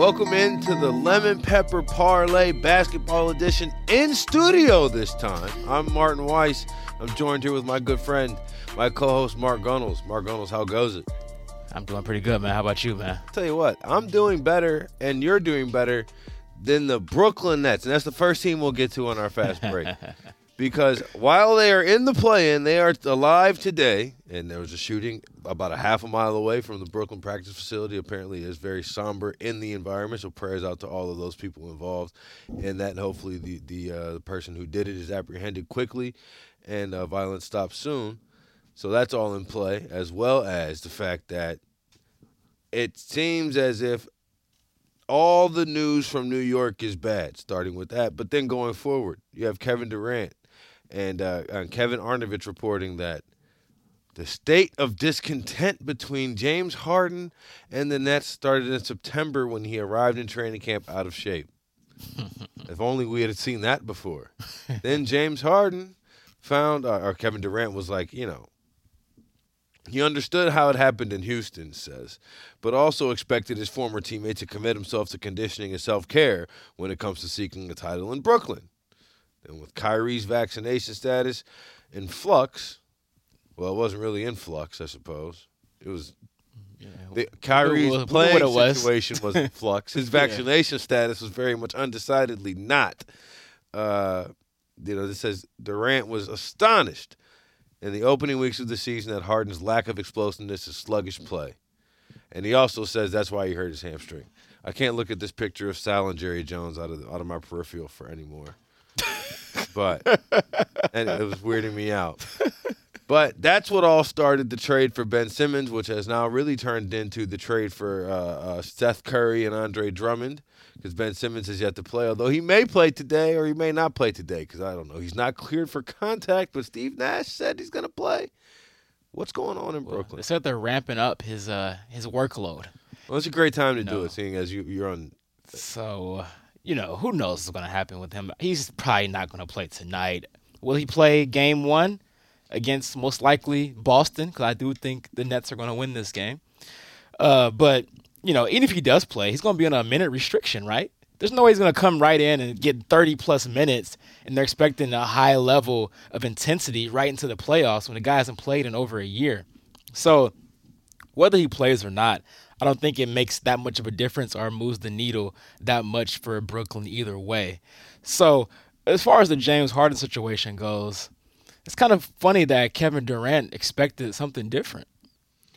Welcome into the Lemon Pepper Parlay Basketball Edition in studio this time. I'm Martin Weiss. I'm joined here with my good friend, my co-host Mark Gunnels. Mark Gunnels, how goes it? I'm doing pretty good, man. How about you, man? Tell you what, I'm doing better, and you're doing better than the Brooklyn Nets, and that's the first team we'll get to on our fast break. because while they are in the play-in, they are alive today. And there was a shooting about a half a mile away from the Brooklyn practice facility. Apparently, it's very somber in the environment. So prayers out to all of those people involved and that. Hopefully, the the, uh, the person who did it is apprehended quickly, and uh, violence stops soon. So that's all in play, as well as the fact that it seems as if all the news from New York is bad, starting with that. But then going forward, you have Kevin Durant and, uh, and Kevin Arnovitz reporting that the state of discontent between James Harden and the Nets started in September when he arrived in training camp out of shape. if only we had seen that before. then James Harden found, uh, or Kevin Durant was like, you know, he understood how it happened in Houston, says, but also expected his former teammate to commit himself to conditioning and self care when it comes to seeking a title in Brooklyn. And with Kyrie's vaccination status in flux, well, it wasn't really in flux, I suppose. It was the, Kyrie's playing what situation was in flux. His vaccination status was very much undecidedly not. Uh, you know, this says Durant was astonished in the opening weeks of the season at Harden's lack of explosiveness and sluggish play. And he also says that's why he hurt his hamstring. I can't look at this picture of Sal and Jerry Jones out of out of my peripheral for anymore. But and it was weirding me out. But that's what all started the trade for Ben Simmons, which has now really turned into the trade for uh, uh, Seth Curry and Andre Drummond, because Ben Simmons has yet to play. Although he may play today or he may not play today, because I don't know. He's not cleared for contact, but Steve Nash said he's going to play. What's going on in They Brooklyn? They said they're ramping up his uh his workload. Well, it's a great time to do it, seeing as you, you're on. So, you know, who knows what's going to happen with him. He's probably not going to play tonight. Will he play game one against most likely Boston? Because I do think the Nets are going to win this game. Uh, but, you know, even if he does play, he's going to be on a minute restriction, right? There's no way he's going to come right in and get 30 plus minutes, and they're expecting a high level of intensity right into the playoffs when the guy hasn't played in over a year. So, whether he plays or not, I don't think it makes that much of a difference or moves the needle that much for Brooklyn either way. So, as far as the James Harden situation goes, it's kind of funny that Kevin Durant expected something different.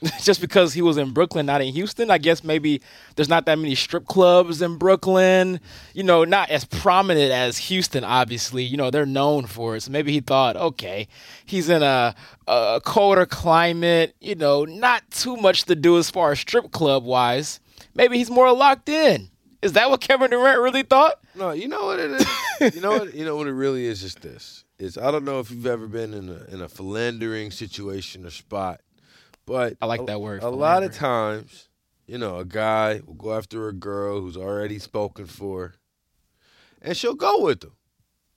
Just because he was in Brooklyn, not in Houston, I guess maybe there's not that many strip clubs in Brooklyn. You know, not as prominent as Houston, obviously. You know, they're known for it. So maybe he thought, okay, he's in a, a colder climate, you know, not too much to do as far as strip club wise. Maybe he's more locked in. Is that what Kevin Durant really thought? No, you know what it is. you know what you know what it really is. Just this. Is I don't know if you've ever been in a in a philandering situation or spot, but I like a- that word, A lot of times, you know, a guy will go after a girl who's already spoken for, and she'll go with them,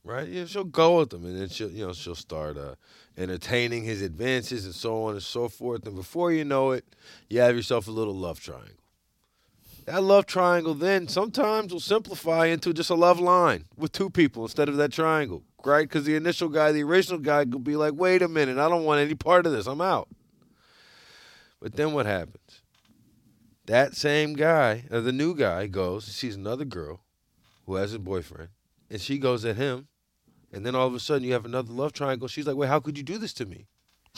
right? Yeah, she'll go with them, and then she'll you know she'll start uh, entertaining his advances and so on and so forth, and before you know it, you have yourself a little love triangle. That love triangle then sometimes will simplify into just a love line with two people instead of that triangle, right? Because the initial guy, the original guy, could be like, wait a minute, I don't want any part of this, I'm out. But then what happens? That same guy, or the new guy, goes, and sees another girl who has a boyfriend, and she goes at him, and then all of a sudden you have another love triangle. She's like, wait, how could you do this to me?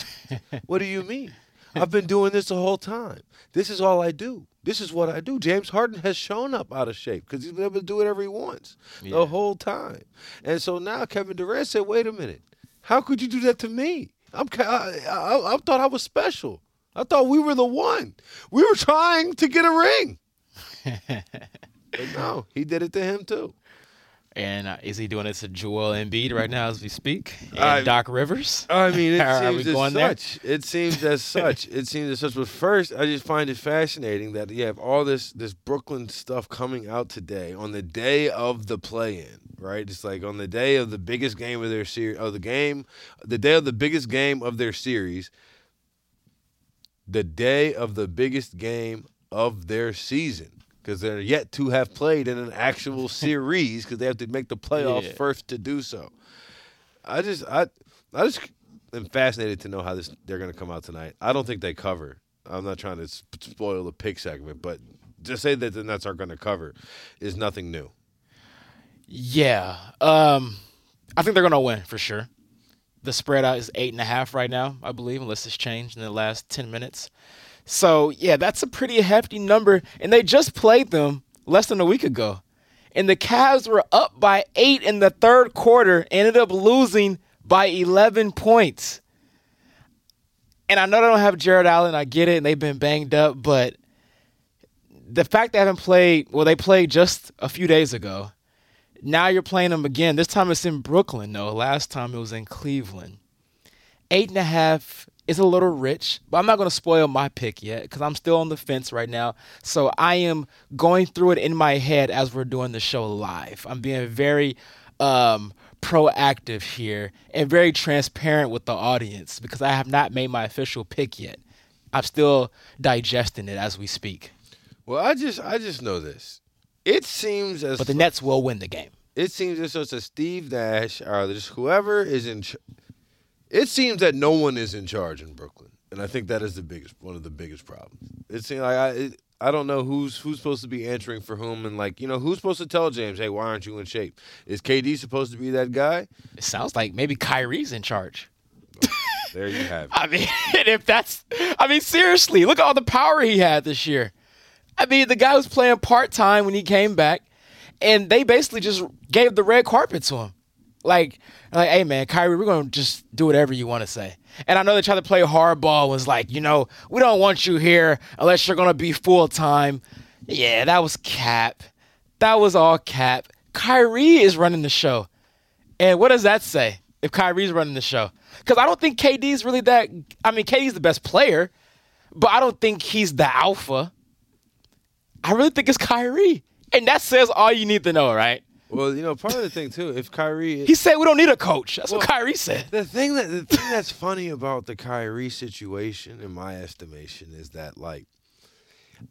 what do you mean? I've been doing this the whole time. This is all I do. This is what I do. James Harden has shown up out of shape because he's been able to do whatever he wants Yeah. the whole time. And so now Kevin Durant said, "Wait a minute, how could you do that to me? I'm I, I, I thought I was special. I thought we were the one. We were trying to get a ring." but no, he did it to him too. And uh, is he doing it to Joel Embiid right now as we speak? And I- Doc Rivers? I mean, it Are seems we as going there? such. It seems as such. It seems as such. But first, I just find it fascinating that you have all this this Brooklyn stuff coming out today on the day of the play-in. Right? It's like on the day of the biggest game of their series, of the game, the day of the biggest game of their series, the day of the biggest game of their season. because they're yet to have played in an actual series because they have to make the playoffs Yeah. first to do so. I just I I just am fascinated to know how this they're going to come out tonight. I don't think they cover. I'm not trying to spoil the pick segment, but to say that the Nets aren't going to cover is nothing new. Yeah. Um, I think they're gonna win for sure. The spread out is eight and a half right now, I believe, unless it's changed in the last ten minutes. So yeah, that's a pretty hefty number, and they just played them less than a week ago, and the Cavs were up by eight in the third quarter, ended up losing by eleven points. And I know they don't have Jarrett Allen, I get it, and they've been banged up, but the fact they haven't played, well, they played just a few days ago. Now you're playing them again. This time it's in Brooklyn, though. Last time it was in Cleveland. Eight and a half is a little rich, but I'm not going to spoil my pick yet because I'm still on the fence right now. So I am going through it in my head as we're doing the show live. I'm being very um, proactive here and very transparent with the audience because I have not made my official pick yet. I'm still digesting it as we speak. Well, I just I just know this. It seems as But the Nets will win the game. it seems as though it's a Steve Nash or just whoever is in. Ch- it seems that no one is in charge in Brooklyn, and I think that is the biggest one of the biggest problems. It seems like I it, I don't know who's who's supposed to be answering for whom, and like you know who's supposed to tell James, hey, why aren't you in shape? Is KD supposed to be that guy? It sounds like maybe Kyrie's in charge. There you have it. I mean, if that's, I mean, seriously, look at all the power he had this year. I mean, the guy was playing part time when he came back, and they basically just gave the red carpet to him. Like, like, hey man, Kyrie, we're gonna just do whatever you want to say. And I know they tried to play hardball. Was like, you know, we don't want you here unless you're gonna be full time. Yeah, that was cap. That was all cap. Kyrie is running the show. And what does that say if Kyrie's running the show? Because I don't think KD's really that. I mean, KD's the best player, but I don't think he's the alpha. I really think it's Kyrie. And that says all you need to know, right? Well, you know, part of the thing too, if Kyrie, He said we don't need a coach. That's what Well- Kyrie said. The thing that the thing that's funny about the Kyrie situation, in my estimation, is that like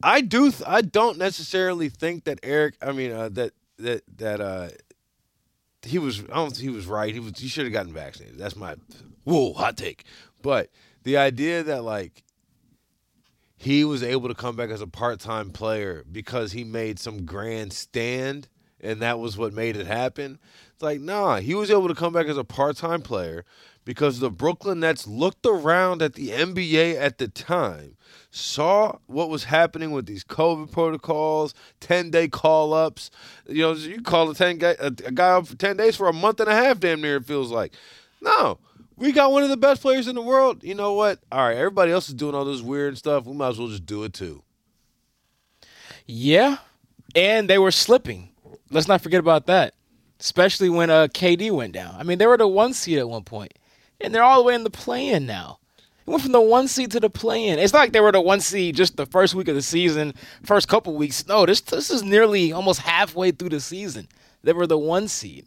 I do th- I don't necessarily think that Eric. I mean uh, that that that uh he was I don't he was right. He was he should have gotten vaccinated. That's my whoa hot take. But the idea that like he was able to come back as a part-time player because he made some grand stand and that was what made it happen. It's like, nah, he was able to come back as a part-time player because the Brooklyn Nets looked around at the NBA at the time, saw what was happening with these COVID protocols, 10-day call-ups. You know, you call a 10 guy a, guy up for 10 days for a month and a half damn near it feels like. No, we got one of the best players in the world. You know what? All right, everybody else is doing all this weird stuff. We might as well just do it too. Yeah, and they were slipping. Let's not forget about that. Especially when uh, KD went down. I mean, they were the one seed at one point, and they're all the way in the play-in now. It went from the one seed to the play-in. It's not like they were the one seed just the first week of the season, first couple weeks. No, this this is nearly almost halfway through the season. They were the one seed,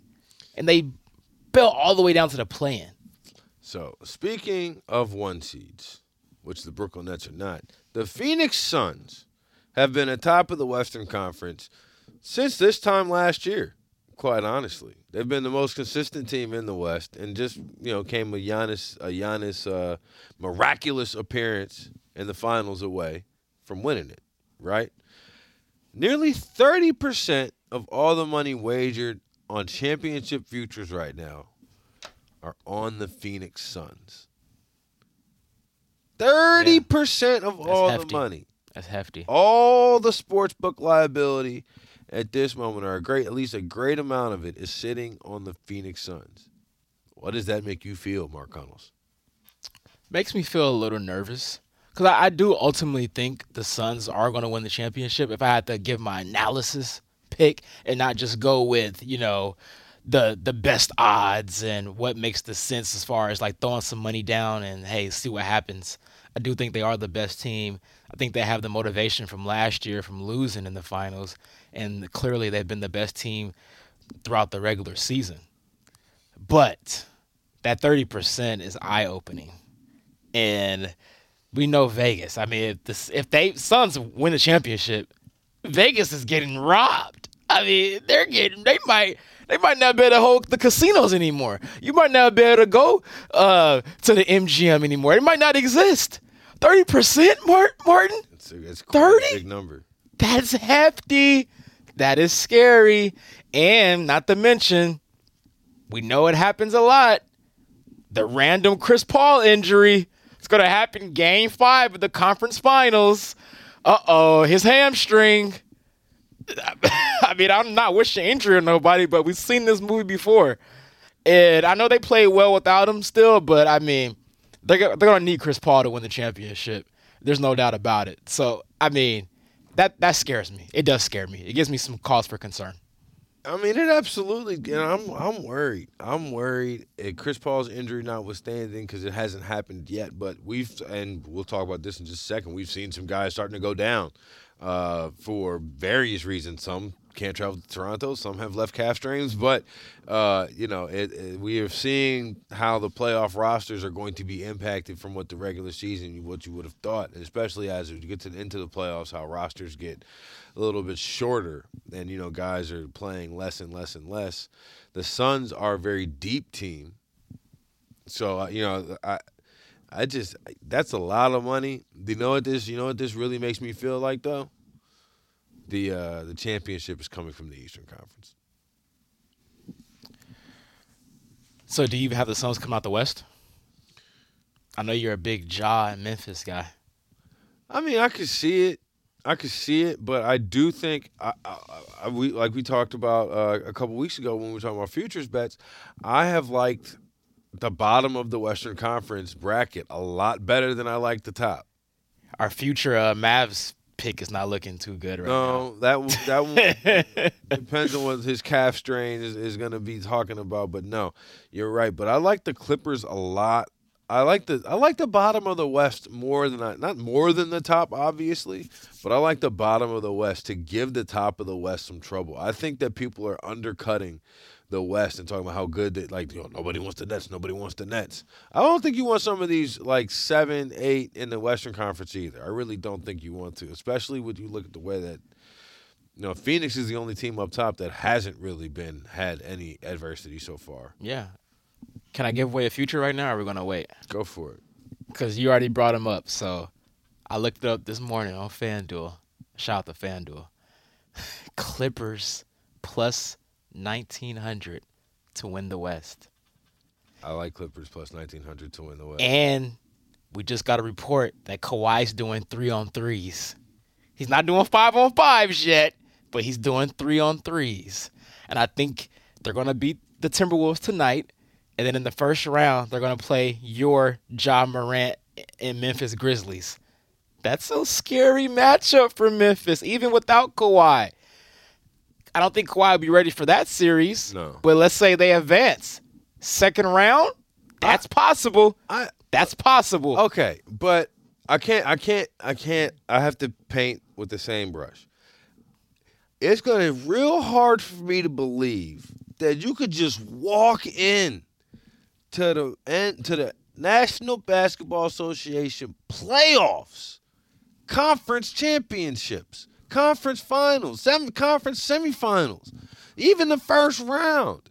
and they fell all the way down to the play-in. So, speaking of one seeds, which the Brooklyn Nets are not, the Phoenix Suns have been atop of the Western Conference since this time last year. Quite honestly, they've been the most consistent team in the West, and just you know came a Giannis a Giannis uh, miraculous appearance in the finals away from winning it. Right, nearly thirty percent of all the money wagered on championship futures right now are on the Phoenix Suns. Thirty percent of all hefty. the money, That's hefty. all the sports book liability at this moment, or a great, at least a great amount of it, is sitting on the Phoenix Suns. What does that make you feel, Mark Gunnels? makes me feel a little nervous because I, I do ultimately think the Suns are going to win the championship. If I had to give my analysis pick and not just go with you know the the best odds and what makes the sense as far as like throwing some money down and hey see what happens. I do think they are the best team. I think they have the motivation from last year from losing in the finals, and clearly they've been the best team throughout the regular season. But that 30% is eye opening and we know Vegas. I mean, if this if they Suns win the championship, Vegas is getting robbed. I mean, they're getting they might they might not be able to hold the casinos anymore. You might not be able to go uh, to the MGM anymore. It might not exist. Thirty percent, Martin. It's, 30? big number. That's hefty. That is scary. And not to mention, we know it happens a lot. The random Chris Paul injury. It's going to happen game five of the conference finals. Uh oh, his hamstring. I mean, I'm not wishing injury on nobody, but we've seen this movie before. And I know they played well without him still, but I mean, they're, they're going to need Chris Paul to win the championship. There's no doubt about it. So, I mean, that that scares me. It does scare me. It gives me some cause for concern. I mean, it absolutely. You know, I'm I'm worried. I'm worried. Chris Paul's injury notwithstanding, because it hasn't happened yet. But we've and we'll talk about this in just a second. We've seen some guys starting to go down uh, for various reasons. Some can't travel to Toronto. Some have left calf strains. But uh, you know, it, it, we are seeing how the playoff rosters are going to be impacted from what the regular season, what you would have thought, especially as you get to, into the playoffs, how rosters get a little bit shorter, and you know, guys are playing less and less and less. The Suns are a very deep team, so uh, you know, I. I just that's a lot of money. Do you know what this? You know what this really makes me feel like though? The uh, the championship is coming from the Eastern Conference. So, do you have the Suns come out the West? I know you're a big Ja and Memphis guy. I mean, I could see it. I could see it, but I do think I, I, I, we like we talked about uh, a couple weeks ago when we were talking about futures bets. I have liked the bottom of the Western Conference bracket a lot better than I like the top. Our future uh, Mavs pick is not looking too good right now. No, that that depends on what his calf strain is, is going to be talking about. But no, you're right. But I like the Clippers a lot. I like the I like the bottom of the West more than I not more than the top, obviously, but I like the bottom of the West to give the top of the West some trouble. I think that people are undercutting the West and talking about how good that like you know, nobody wants the Nets, nobody wants the Nets. I don't think you want some of these like seven, eight in the Western Conference either. I really don't think you want to, especially when you look at the way that you know Phoenix is the only team up top that hasn't really been had any adversity so far. Yeah. Can I give away a future right now, or are we gonna wait? Go for it. Because you already brought him up. So I looked it up this morning on FanDuel. Shout out to FanDuel. Clippers plus 1900 to win the West. I like Clippers plus nineteen hundred to win the West. And we just got a report that Kawhi's doing three on threes. He's not doing five on fives yet, but he's doing three on threes. And I think they're going to beat the Timberwolves tonight. And then in the first round, they're going to play your Ja Morant and Memphis Grizzlies. That's a scary matchup for Memphis, even without Kawhi. I don't think Kawhi will be ready for that series. No. But let's say they advance. Second round, that's possible. I That's possible. okay, but I can't. I can't. I can't. I have to paint with the same brush. It's gonna be real hard for me to believe that you could just walk in to the and to the National Basketball Association playoffs, conference championships, conference finals, sem- conference semifinals, even the first round,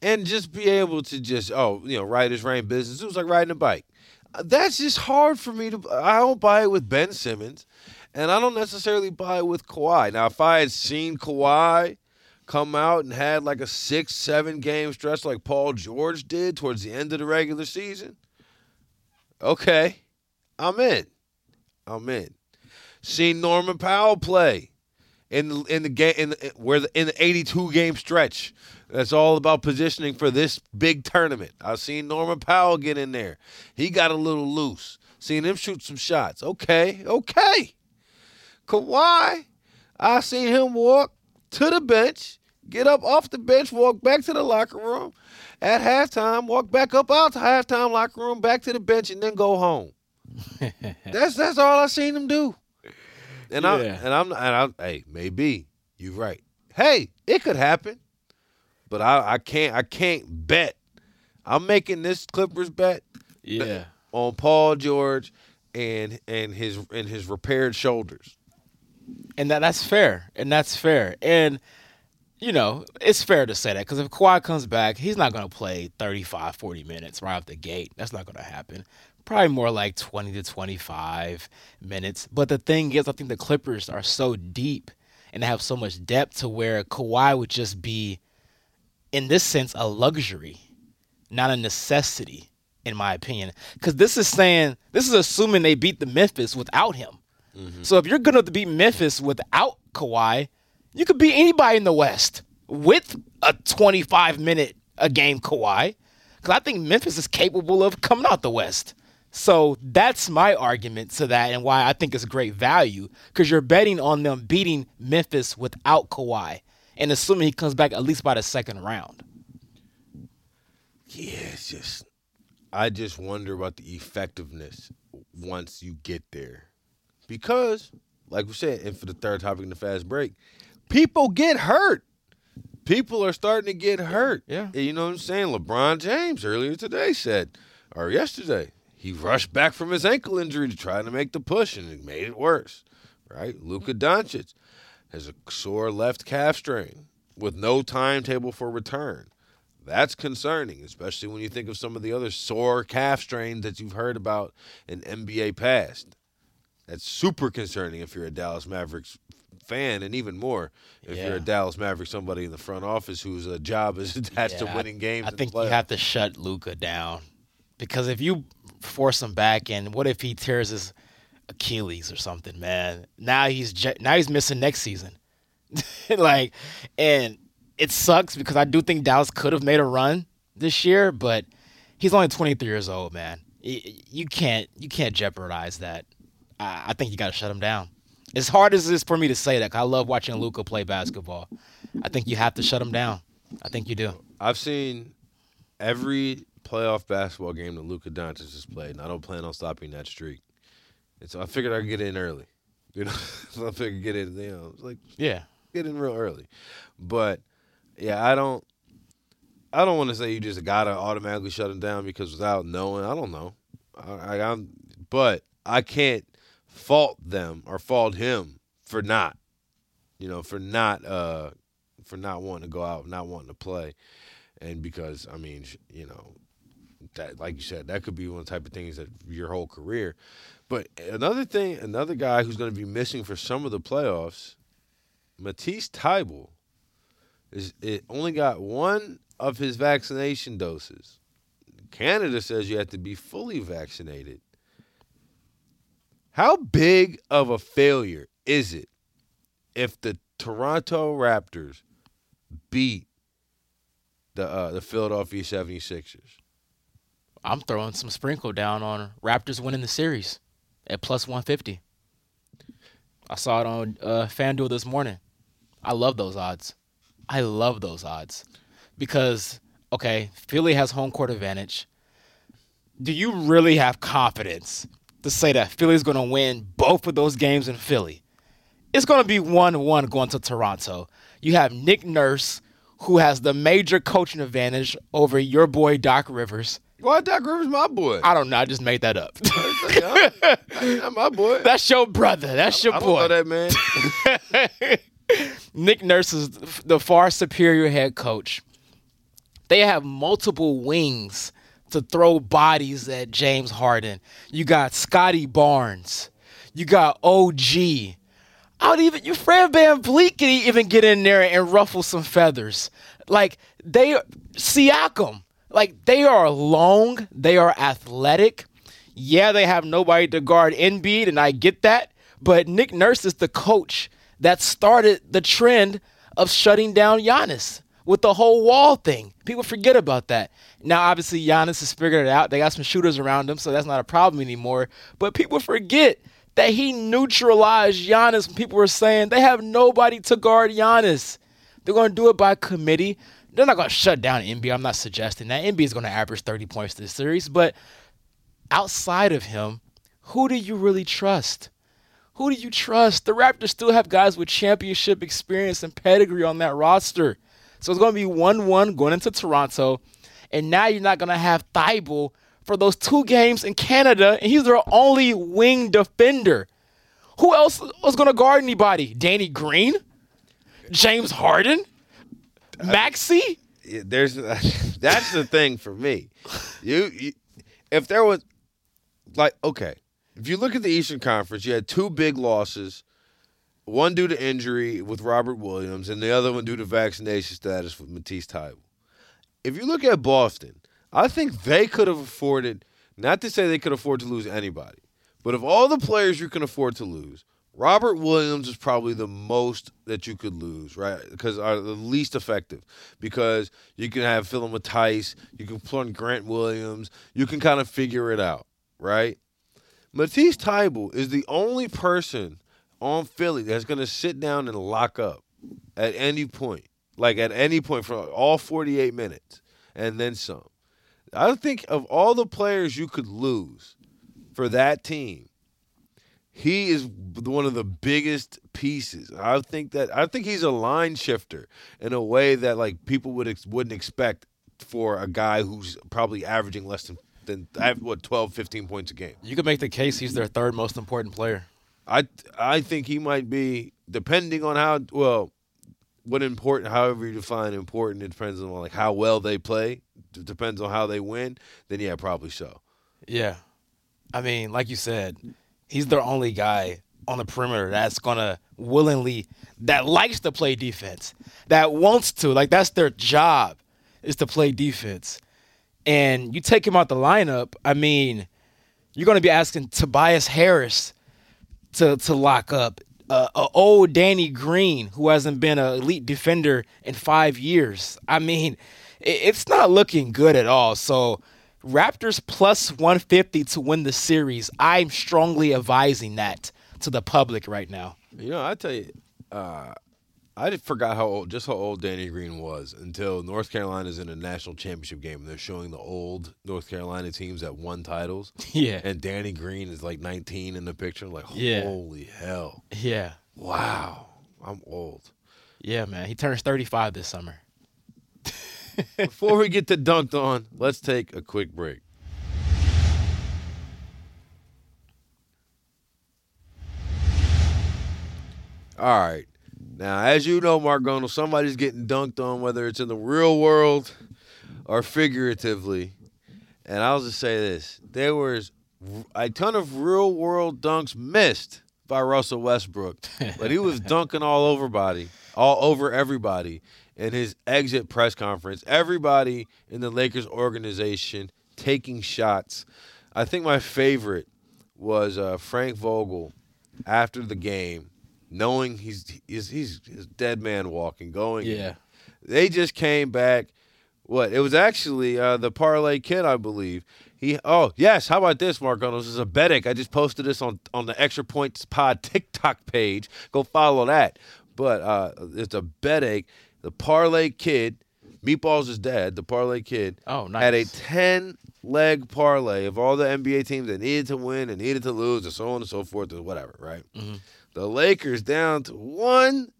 and just be able to just oh you know ride his rain business. It was like riding a bike. Uh, That's just hard for me to. I don't buy it with Ben Simmons, and I don't necessarily buy it with Kawhi. Now, if I had seen Kawhi come out and had like a six, seven game stretch like Paul George did towards the end of the regular season, okay, I'm in. I'm in. Seen Norman Powell play in the in the game in the, where the in the 82 game stretch. That's all about positioning for this big tournament. I've seen Norman Powell get in there. He got a little loose. Seen him shoot some shots. Okay, okay. Kawhi, I seen him walk to the bench, get up off the bench, walk back to the locker room. At halftime, walk back up out to halftime locker room, back to the bench, and then go home. that's that's all I seen him do. And I Yeah. and I'm and I hey maybe you're right. Hey, it could happen, but I I can't I can't bet. I'm making this Clippers bet Yeah. on Paul George and and his and his repaired shoulders. and that that's fair, and that's fair, and you know it's fair to say that because if Kawhi comes back, he's not going to play 35, 40 minutes right off the gate. That's not going to happen. Probably more like 20 to 25 minutes. But the thing is, I think the Clippers are so deep and they have so much depth to where Kawhi would just be, in this sense, a luxury, not a necessity, in my opinion. Because this is saying, this is assuming they beat the Memphis without him. Mm-hmm. So if you're going to beat Memphis without Kawhi, you could beat anybody in the West with a 25 minute a game Kawhi. Because I think Memphis is capable of coming out the West. So that's my argument to that and why I think it's great value because you're betting on them beating Memphis without Kawhi and assuming he comes back at least by the second round. Yeah, it's just I just wonder about the effectiveness once you get there. Because, like we said, and for the third topic in the fast break, people get hurt. People are starting to get hurt. Yeah. You know what I'm saying? LeBron James earlier today said, or yesterday, he rushed back from his ankle injury to try to make the push, and it made it worse. Right? Luka Doncic has a sore left calf strain with no timetable for return. That's concerning, especially when you think of some of the other sore calf strains that you've heard about in NBA past. That's super concerning if you're a Dallas Mavericks fan, and even more if yeah. you're a Dallas Maverick, somebody in the front office whose uh, job is attached yeah, to winning games. I think you have to shut Luka down because if you force him back, and what if he tears his Achilles or something, man? Now he's now he's missing next season. like, and it sucks because I do think Dallas could have made a run this year, but he's only 23 years old, man. You can't you can't jeopardize that. I think you got to shut him down. As hard as it is for me to say that, I love watching Luka play basketball. I think you have to shut him down. I think you do. I've seen every playoff basketball game that Luka Doncic has played, and I don't plan on stopping that streak. And so I figured I'd get in early. You know, so I figured get in. You know, like yeah, get in real early. But yeah, I don't. I don't want to say you just gotta automatically shut him down because without knowing, I don't know. I, I, I'm, but I can't fault them or fault him for not, you know, for not, uh, for not wanting to go out, not wanting to play, and because I mean, you know, that like you said, that could be one of the type of things that your whole career. But another thing, another guy who's going to be missing for some of the playoffs, Matisse Thybulle, is it only got one of his vaccination doses. Canada says you have to be fully vaccinated. How big of a failure is it if the Toronto Raptors beat the uh, the Philadelphia 76ers? I'm throwing some sprinkle down on Raptors winning the series at plus 150. I saw it on uh, FanDuel this morning. I love those odds. I love those odds because okay, Philly has home court advantage. Do you really have confidence to say that Philly's going to win both of those games in Philly? It's going to be 1-1 going to Toronto. You have Nick Nurse who has the major coaching advantage over your boy Doc Rivers why Doc Rivers my boy? I don't know. I just made that up. Not my boy. That's your brother. That's your I, I boy. that man. Nick Nurse is the far superior head coach. They have multiple wings to throw bodies at James Harden. You got Scottie Barnes. You got OG. I would even you Fred VanVleet can even get in there and ruffle some feathers. Like they Siakam. Like they are long, they are athletic. Yeah, they have nobody to guard Embiid, and I get that. But Nick Nurse is the coach that started the trend of shutting down Giannis with the whole wall thing. People forget about that. Now, obviously, Giannis has figured it out. They got some shooters around him, so that's not a problem anymore. But people forget that he neutralized Giannis when people were saying they have nobody to guard Giannis. They're going to do it by committee. They're not going to shut down Embiid. I'm not suggesting that. Embiid is going to average 30 points this series. But outside of him, who do you really trust? Who do you trust? The Raptors still have guys with championship experience and pedigree on that roster. So it's going to be 1 1 going into Toronto. And now you're not going to have Thybulle for those two games in Canada, and he's their only wing defender. Who else was going to guard anybody? Danny Green, James Harden, Yeah, There's that's the thing for me. You, you if there was like okay, if you look at the Eastern Conference, you had two big losses. One due to injury with Robert Williams, and the other one due to vaccination status with Matisse Thybulle. If you look at Boston, I think they could have afforded not to say they could afford to lose anybody, but of all the players you can afford to lose, Robert Williams is probably the most that you could lose, right? Because are uh, the least effective. Because you can have Phil Matisse, you can plug Grant Williams, you can kind of figure it out, right? Matisse Thybulle is the only person on Philly that's going to sit down and lock up at any point, like at any point for all 48 minutes and then some. I think of all the players you could lose for that team, he is one of the biggest pieces. I think that I think he's a line shifter in a way that like people would ex- wouldn't expect for a guy who's probably averaging less than than what 12 15 points a game. You could make the case he's their third most important player. I I think he might be depending on how well what important however you define important it depends on like how well they play it depends on how they win then yeah probably so Yeah. I mean, like you said, he's their only guy on the perimeter that's gonna willingly that likes to play defense, that wants to. Like that's their job is to play defense. And you take him out the lineup, I mean, you're gonna be asking Tobias Harris to to lock up. Uh, a old Danny Green who hasn't been an elite defender in five years. I mean, it, it's not looking good at all. So Raptors plus 150 to win the series. I'm strongly advising that to the public right now. you know i tell you uh I forgot how old, just how old Danny Green was until North Carolina's in a national championship game. They're showing the old North Carolina teams that won titles, Yeah. and Danny Green is like 19 in the picture. Like, Yeah. holy hell! Yeah. Wow, I'm old. Yeah, man. He turns 35 this summer. Before we get to dunked on, let's take a quick break. All right. Now, as you know, Margono, somebody's getting dunked on, whether it's in the real world or figuratively. And I'll just say this there was a ton of real world dunks missed by Russell Westbrook, but he was dunking all over body, all over everybody in his exit press conference. Everybody in the Lakers organization taking shots. I think my favorite was uh, Frank Vogel after the game, knowing he's he's he's, he's dead man walking, going. Yeah. They just came back. What? It was actually uh, the parlay kid, I believe. He. Oh yes. How about this, Marco? This is a bad beat. I just posted this on on the Extra Points Pod TikTok page. Go follow that. But uh, it's a bad beat. The parlay kid. Meatballs is dead. The parlay kid. Oh, Had a ten leg parlay of all the NBA teams that needed to win and needed to lose, and so on and so forth, and whatever. Right. Mm-hmm. The Lakers down to one.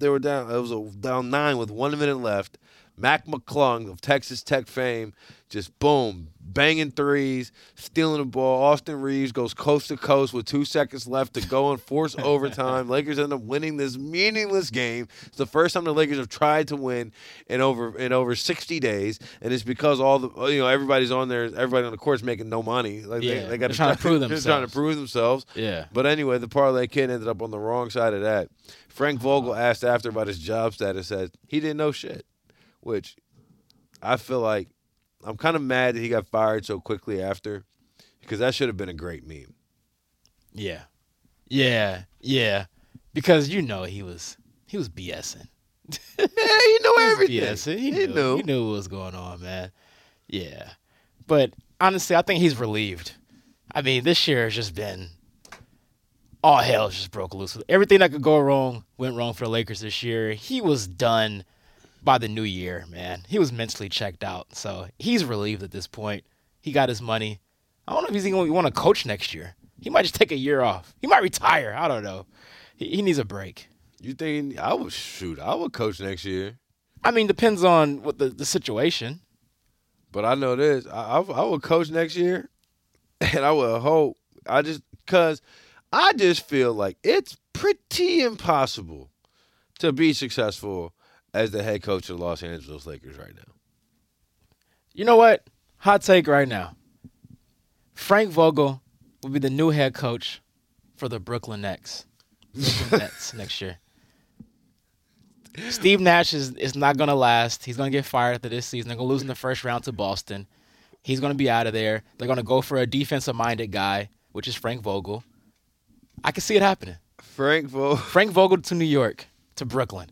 They were down. It was a, down nine with one minute left. Mac McClung of Texas Tech fame, just boom, banging threes, stealing the ball. Austin Reaves goes coast to coast with two seconds left to go and force overtime. Lakers end up winning this meaningless game. It's the first time the Lakers have tried to win in over in over sixty days, and it's because all the you know everybody's on there, everybody on the court's making no money. Like Yeah, they, they got they're trying to prove They're trying to prove themselves. Yeah. But anyway, the parlay kid ended up on the wrong side of that. Frank Vogel asked after about his job status, said he didn't know shit, which I feel like I'm kind of mad that he got fired so quickly after, because that should have been a great meme. Yeah. Yeah. Yeah. Because you know he was he was BSing. Yeah, he knew everything. BSing. He, He knew. knew. He knew what was going on, man. Yeah. But honestly, I think he's relieved. I mean, this year has just been all hell just broke loose. Everything that could go wrong went wrong for the Lakers this year. He was done by the new year, man. He was mentally checked out. So he's relieved at this point. He got his money. I don't know if he's even going to want to coach next year. He might just take a year off. He might retire. I don't know. He, he needs a break. You think I would shoot? I would coach next year, I mean, depends on what the, the situation. but I know this. I, I, I would coach next year, and I would hope. I just because I just feel like it's pretty impossible to be successful as the head coach of the Los Angeles Lakers right now. You know what? Hot take right now. Frank Vogel will be the new head coach for the Brooklyn Nets. Brooklyn Nets next year. Steve Nash is, is not going to last. He's going to get fired after this season. They're going to lose in the first round to Boston. He's going to be out of there. They're going to go for a defensive minded guy, which is Frank Vogel. I can see it happening. Frank Vogel. Frank Vogel to New York, to Brooklyn.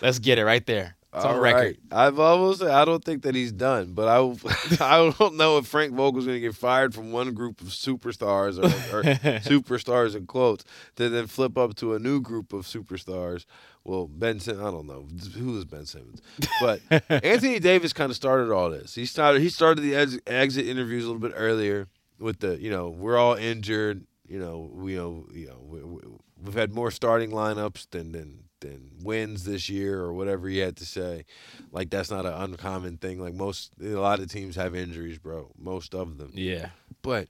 Let's get it right there. It's on record. right. I've almost I don't think that he's done, but I I don't know if Frank Vogel's going to get fired from one group of superstars or, or superstars in quotes to then flip up to a new group of superstars. Well, Ben Sim- I don't know who is Ben Simmons, but Anthony Davis kind of started all this. He started he started the ex- exit interviews a little bit earlier with the you know we're all injured. You know we you know you know we, we, we've had more starting lineups than than than wins this year or whatever he had to say. Like that's not an uncommon thing. Like most a lot of teams have injuries, bro. Most of them. Yeah. But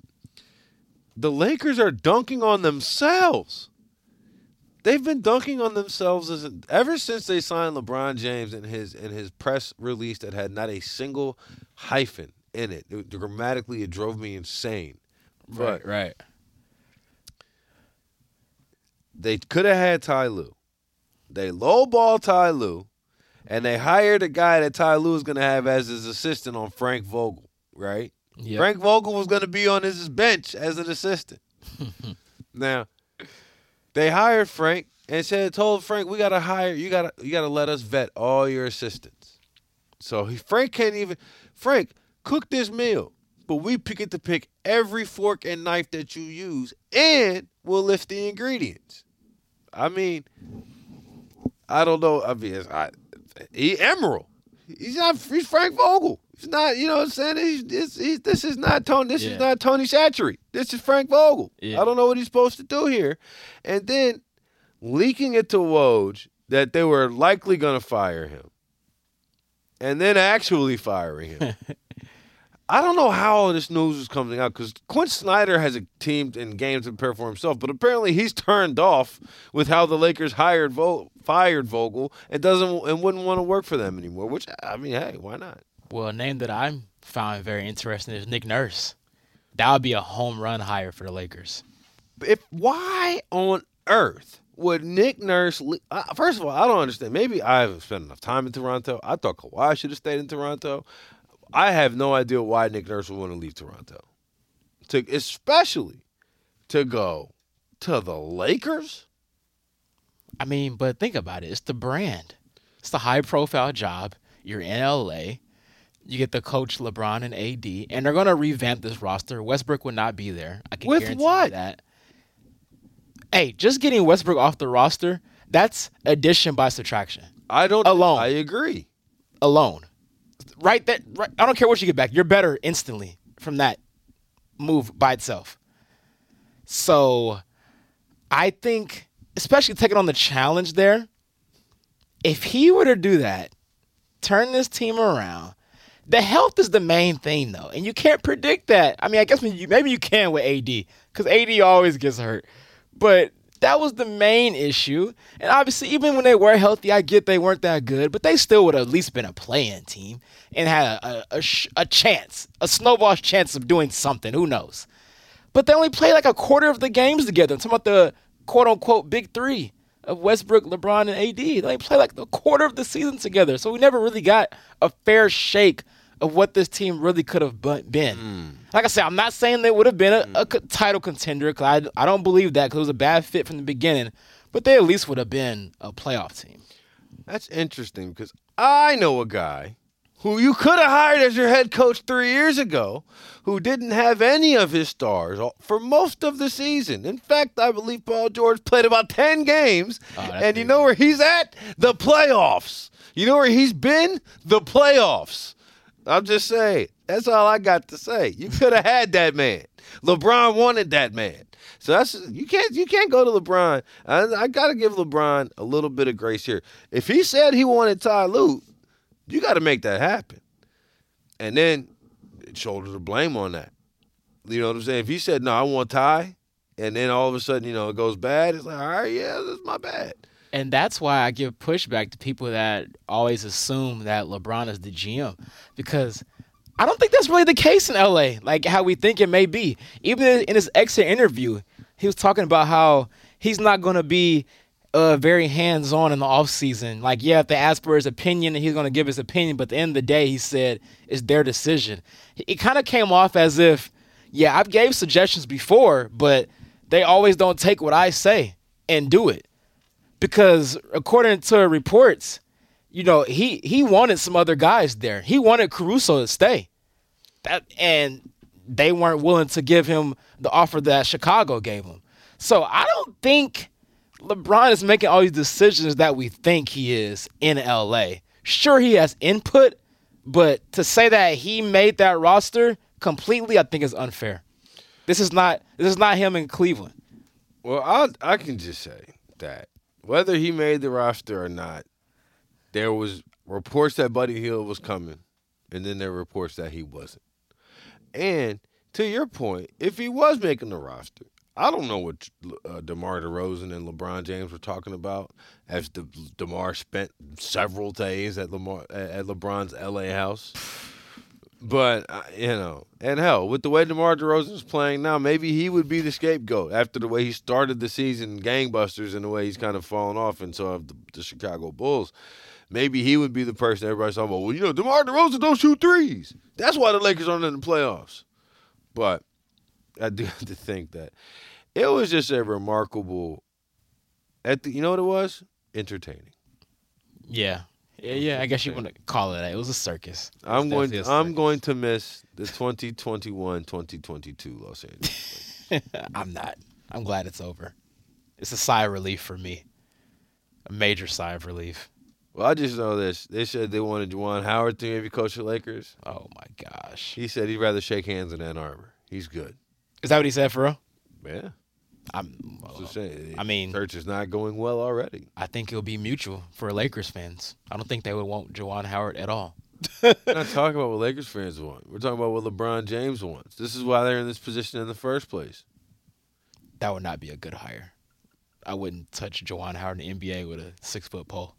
the Lakers are dunking on themselves. They've been dunking on themselves as ever since they signed LeBron James in his in his press release that had not a single hyphen in it. it grammatically, it drove me insane. But right. they could have had Ty Lue. They lowball Ty Lue, and they hired a guy that Ty Lue is going to have as his assistant on Frank Vogel, right? Yep. Frank Vogel was going to be on his bench as an assistant. now, they hired Frank and said, told Frank, we got to hire you. Got to you got to let us vet all your assistants. So he, Frank can't even. Frank cook this meal, but we get to pick every fork and knife that you use, and we'll lift the ingredients. I mean, I don't know. I mean, I, he Emerald. He's not. He's Frank Vogel. He's not. You know what I'm saying? He's, he's, he's, this is not Tony. This Yeah. is not Tony Shattery. This is Frank Vogel. Yeah. I don't know what he's supposed to do here. And then leaking it to Woj that they were likely going to fire him, and then actually firing him. I don't know how all this news is coming out because Quin Snyder has a team and games to prepare for himself, but apparently he's turned off with how the Lakers hired Vo- fired Vogel and doesn't and wouldn't want to work for them anymore. Which I mean, hey, why not? Well, a name that I'm found very interesting is Nick Nurse. That would be a home run hire for the Lakers. If why on earth would Nick Nurse? Uh, first of all, I don't understand. Maybe I haven't spent enough time in Toronto. I thought Kawhi should have stayed in Toronto. I have no idea why Nick Nurse would want to leave Toronto, to especially to go to the Lakers. I mean, but think about it. It's the brand. It's the high profile job. You're in LA. You get the coach LeBron and AD, and they're gonna revamp this roster. Westbrook would not be there. I can With guarantee what? that. Hey, just getting Westbrook off the roster, that's addition by subtraction. I don't Alone. I agree. Alone. Right that right, I don't care what you get back. You're better instantly from that move by itself. So I think especially taking on the challenge there, if he were to do that, turn this team around. The health is the main thing, though, and you can't predict that. I mean, I guess maybe you can with AD because AD always gets hurt, but that was the main issue. And obviously, even when they were healthy, I get they weren't that good, but they still would have at least been a play-in team and had a a, a, sh- a chance, a snowball's chance of doing something. Who knows? But they only played like a quarter of the games together. I'm talking about the quote unquote big three of Westbrook, LeBron, and AD. They only played like a quarter of the season together. So we never really got a fair shake of what this team really could have been. Mm. Like I said, I'm not saying they would have been a, a mm. co- title contender because I, I don't believe that because it was a bad fit from the beginning. But they at least would have been a playoff team. That's interesting because I know a guy who you could have hired as your head coach three years ago who didn't have any of his stars for most of the season. In fact, I believe Paul George played about 10 games. Oh, and you know where he's at? The playoffs. You know where he's been? The playoffs. I'm just saying. That's all I got to say. You could have had that man. LeBron wanted that man. So that's you can't you can't go to LeBron. I, I got to give LeBron a little bit of grace here. If he said he wanted Ty Lue, you got to make that happen, and then shoulder the blame on that. You know what I'm saying? If he said no, I want Ty, and then all of a sudden, you know, it goes bad. It's like, all right, yeah, this is my bad. And that's why I give pushback to people that always assume that LeBron is the GM because I don't think that's really the case in LA, like how we think it may be. Even in his exit interview, he was talking about how he's not going to be uh, very hands on in the offseason. Like, yeah, if they ask for his opinion, he's going to give his opinion. But at the end of the day, he said it's their decision. It kind of came off as if, yeah, I've gave suggestions before, but they always don't take what I say and do it because according to reports, you know, he he wanted some other guys there. He wanted Caruso to stay. That and they weren't willing to give him the offer that Chicago gave him. So I don't think LeBron is making all these decisions that we think he is in LA. Sure he has input, but to say that he made that roster completely I think is unfair. This is not this is not him in Cleveland. Well, I I can just say that whether he made the roster or not, there was reports that Buddy Hield was coming, and then there were reports that he wasn't. And to your point, if he was making the roster, I don't know what uh, DeMar DeRozan and LeBron James were talking about as De- DeMar spent several days at Lamar at LeBron's LA house. But uh, you know, and hell, with the way DeMar DeRozan is playing now, maybe he would be the scapegoat after the way he started the season, gangbusters, and the way he's kind of fallen off and into the, the Chicago Bulls. Maybe he would be the person everybody's talking about. Well, you know, DeMar DeRozan don't shoot threes. That's why the Lakers aren't in the playoffs. But I do have to think that it was just a remarkable. At the, you know what it was? Entertaining. Yeah, yeah, yeah. I guess you want to call it that. It was a circus. I'm going. To, I'm going to miss the 2021-2022 Los Angeles. I'm not. I'm glad it's over. It's a sigh of relief for me. A major sigh of relief. Well, I just know this. They said they wanted Juwan Howard to maybe coach the Lakers. Oh my gosh. He said he'd rather shake hands in Ann Arbor. He's good. Is that what he said for real? Yeah. I'm. Well, Just saying, I mean- church is not going well already. I think it'll be mutual for Lakers fans. I don't think they would want Juwan Howard at all. We're not talking about what Lakers fans want. We're talking about what LeBron James wants. This is why they're in this position in the first place. That would not be a good hire. I wouldn't touch Juwan Howard in the NBA with a six foot pole.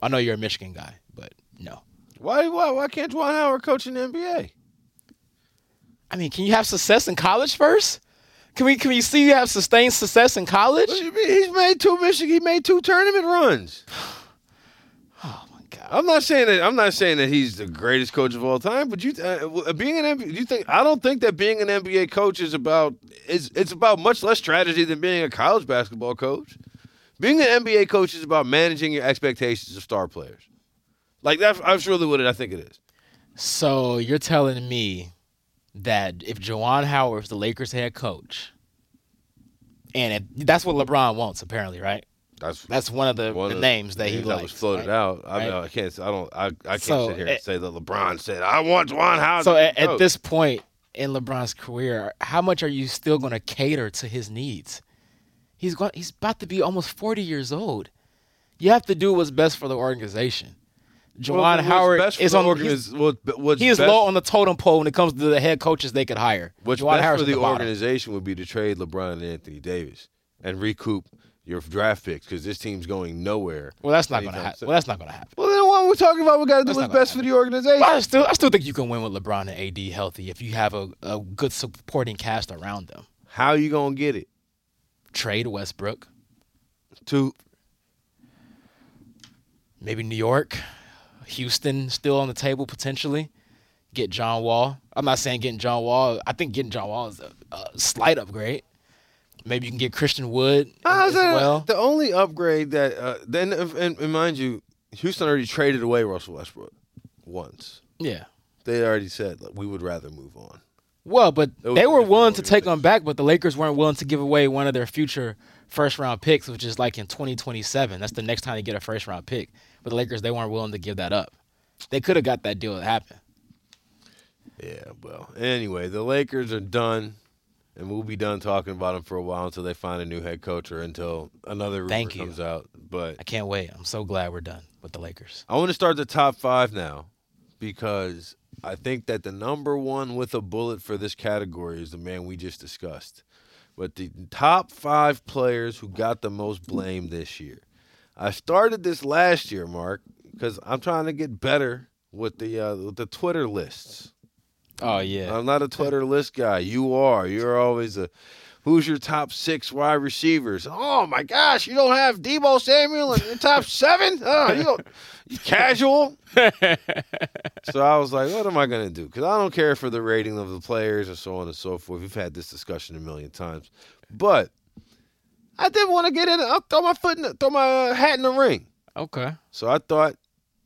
I know you're a Michigan guy, but no. Why? Why? Why can't Juwan Howard coach in the NBA? I mean, can you have success in college first? Can we can we see you have sustained success in college? What do you mean? He's made two Michigan. He made two tournament runs. Oh my god. I'm not saying that. I'm not saying that he's the greatest coach of all time. But you, uh, being an NBA, you think? I don't think that being an NBA coach is about. It's it's about much less strategy than being a college basketball coach. Being an NBA coach is about managing your expectations of star players. Like that's I'm sure that's really what it, I think it is. So you're telling me that if Juwan Howard is the Lakers head coach, and if, that's what LeBron wants, apparently, right? That's That's one of the, one the of names that he likes. was floated right? out. I, Right. I can't. I don't. I, I can't So, sit here eh, and say that LeBron said I want Juwan Howard. So at, at this point in LeBron's career, how much are you still going to cater to his needs? He's going. He's about to be almost forty years old. You have to do what's best for the organization. Juwan Well, Howard is the on. He's, what- what's he is best- low on the totem pole when it comes to the head coaches they could hire. What's Juwan best Howard's for at the, organization would be to trade LeBron and Anthony Davis and recoup your draft picks because this team's going nowhere. Well, that's not going to happen. Well, that's not going to happen. Well, then what we're talking about, we got to do what's best for the organization. But I still, I still think you can win with LeBron and AD healthy if you have a, a good supporting cast around them. How are you gonna get it? Trade Westbrook, To maybe New York, Houston still on the table potentially. Get John Wall. I'm not saying getting John Wall. I think getting John Wall is a, a slight upgrade. Maybe you can get Christian Wood Ah, as the- well. the only upgrade that uh, then and, and mind you, Houston already traded away Russell Westbrook once. Yeah. They already said like, we would rather move on. Well, but they were willing to take him back, but the Lakers weren't willing to give away one of their future first round picks, which is like in 2027. That's the next time they get a first round pick. But the Lakers, they weren't willing to give that up. They could have got that deal to happen. Yeah, well, anyway, the Lakers are done, and we'll be done talking about them for a while until they find a new head coach or until another rumor Thank you. comes out. But I can't wait. I'm so glad we're done with the Lakers. I want to start the top five now because I think that the number one with a bullet for this category is the man we just discussed. but the top five players who got the most blame this year. I started this last year, Mark, because I'm trying to get better with the uh, with the Twitter lists. Oh yeah. I'm not a Twitter list guy. You are. You're always a. Who's your top six wide receivers? Oh my gosh, you don't have Deebo Samuel in your top seven? Oh, you, don't, you casual. so I was like, what am I going to do? Because I don't care for the rating of the players and so on and so forth. We've had this discussion a million times, but I didn't want to get in. I'll throw my foot in, the, throw my hat in the ring. okay. So I thought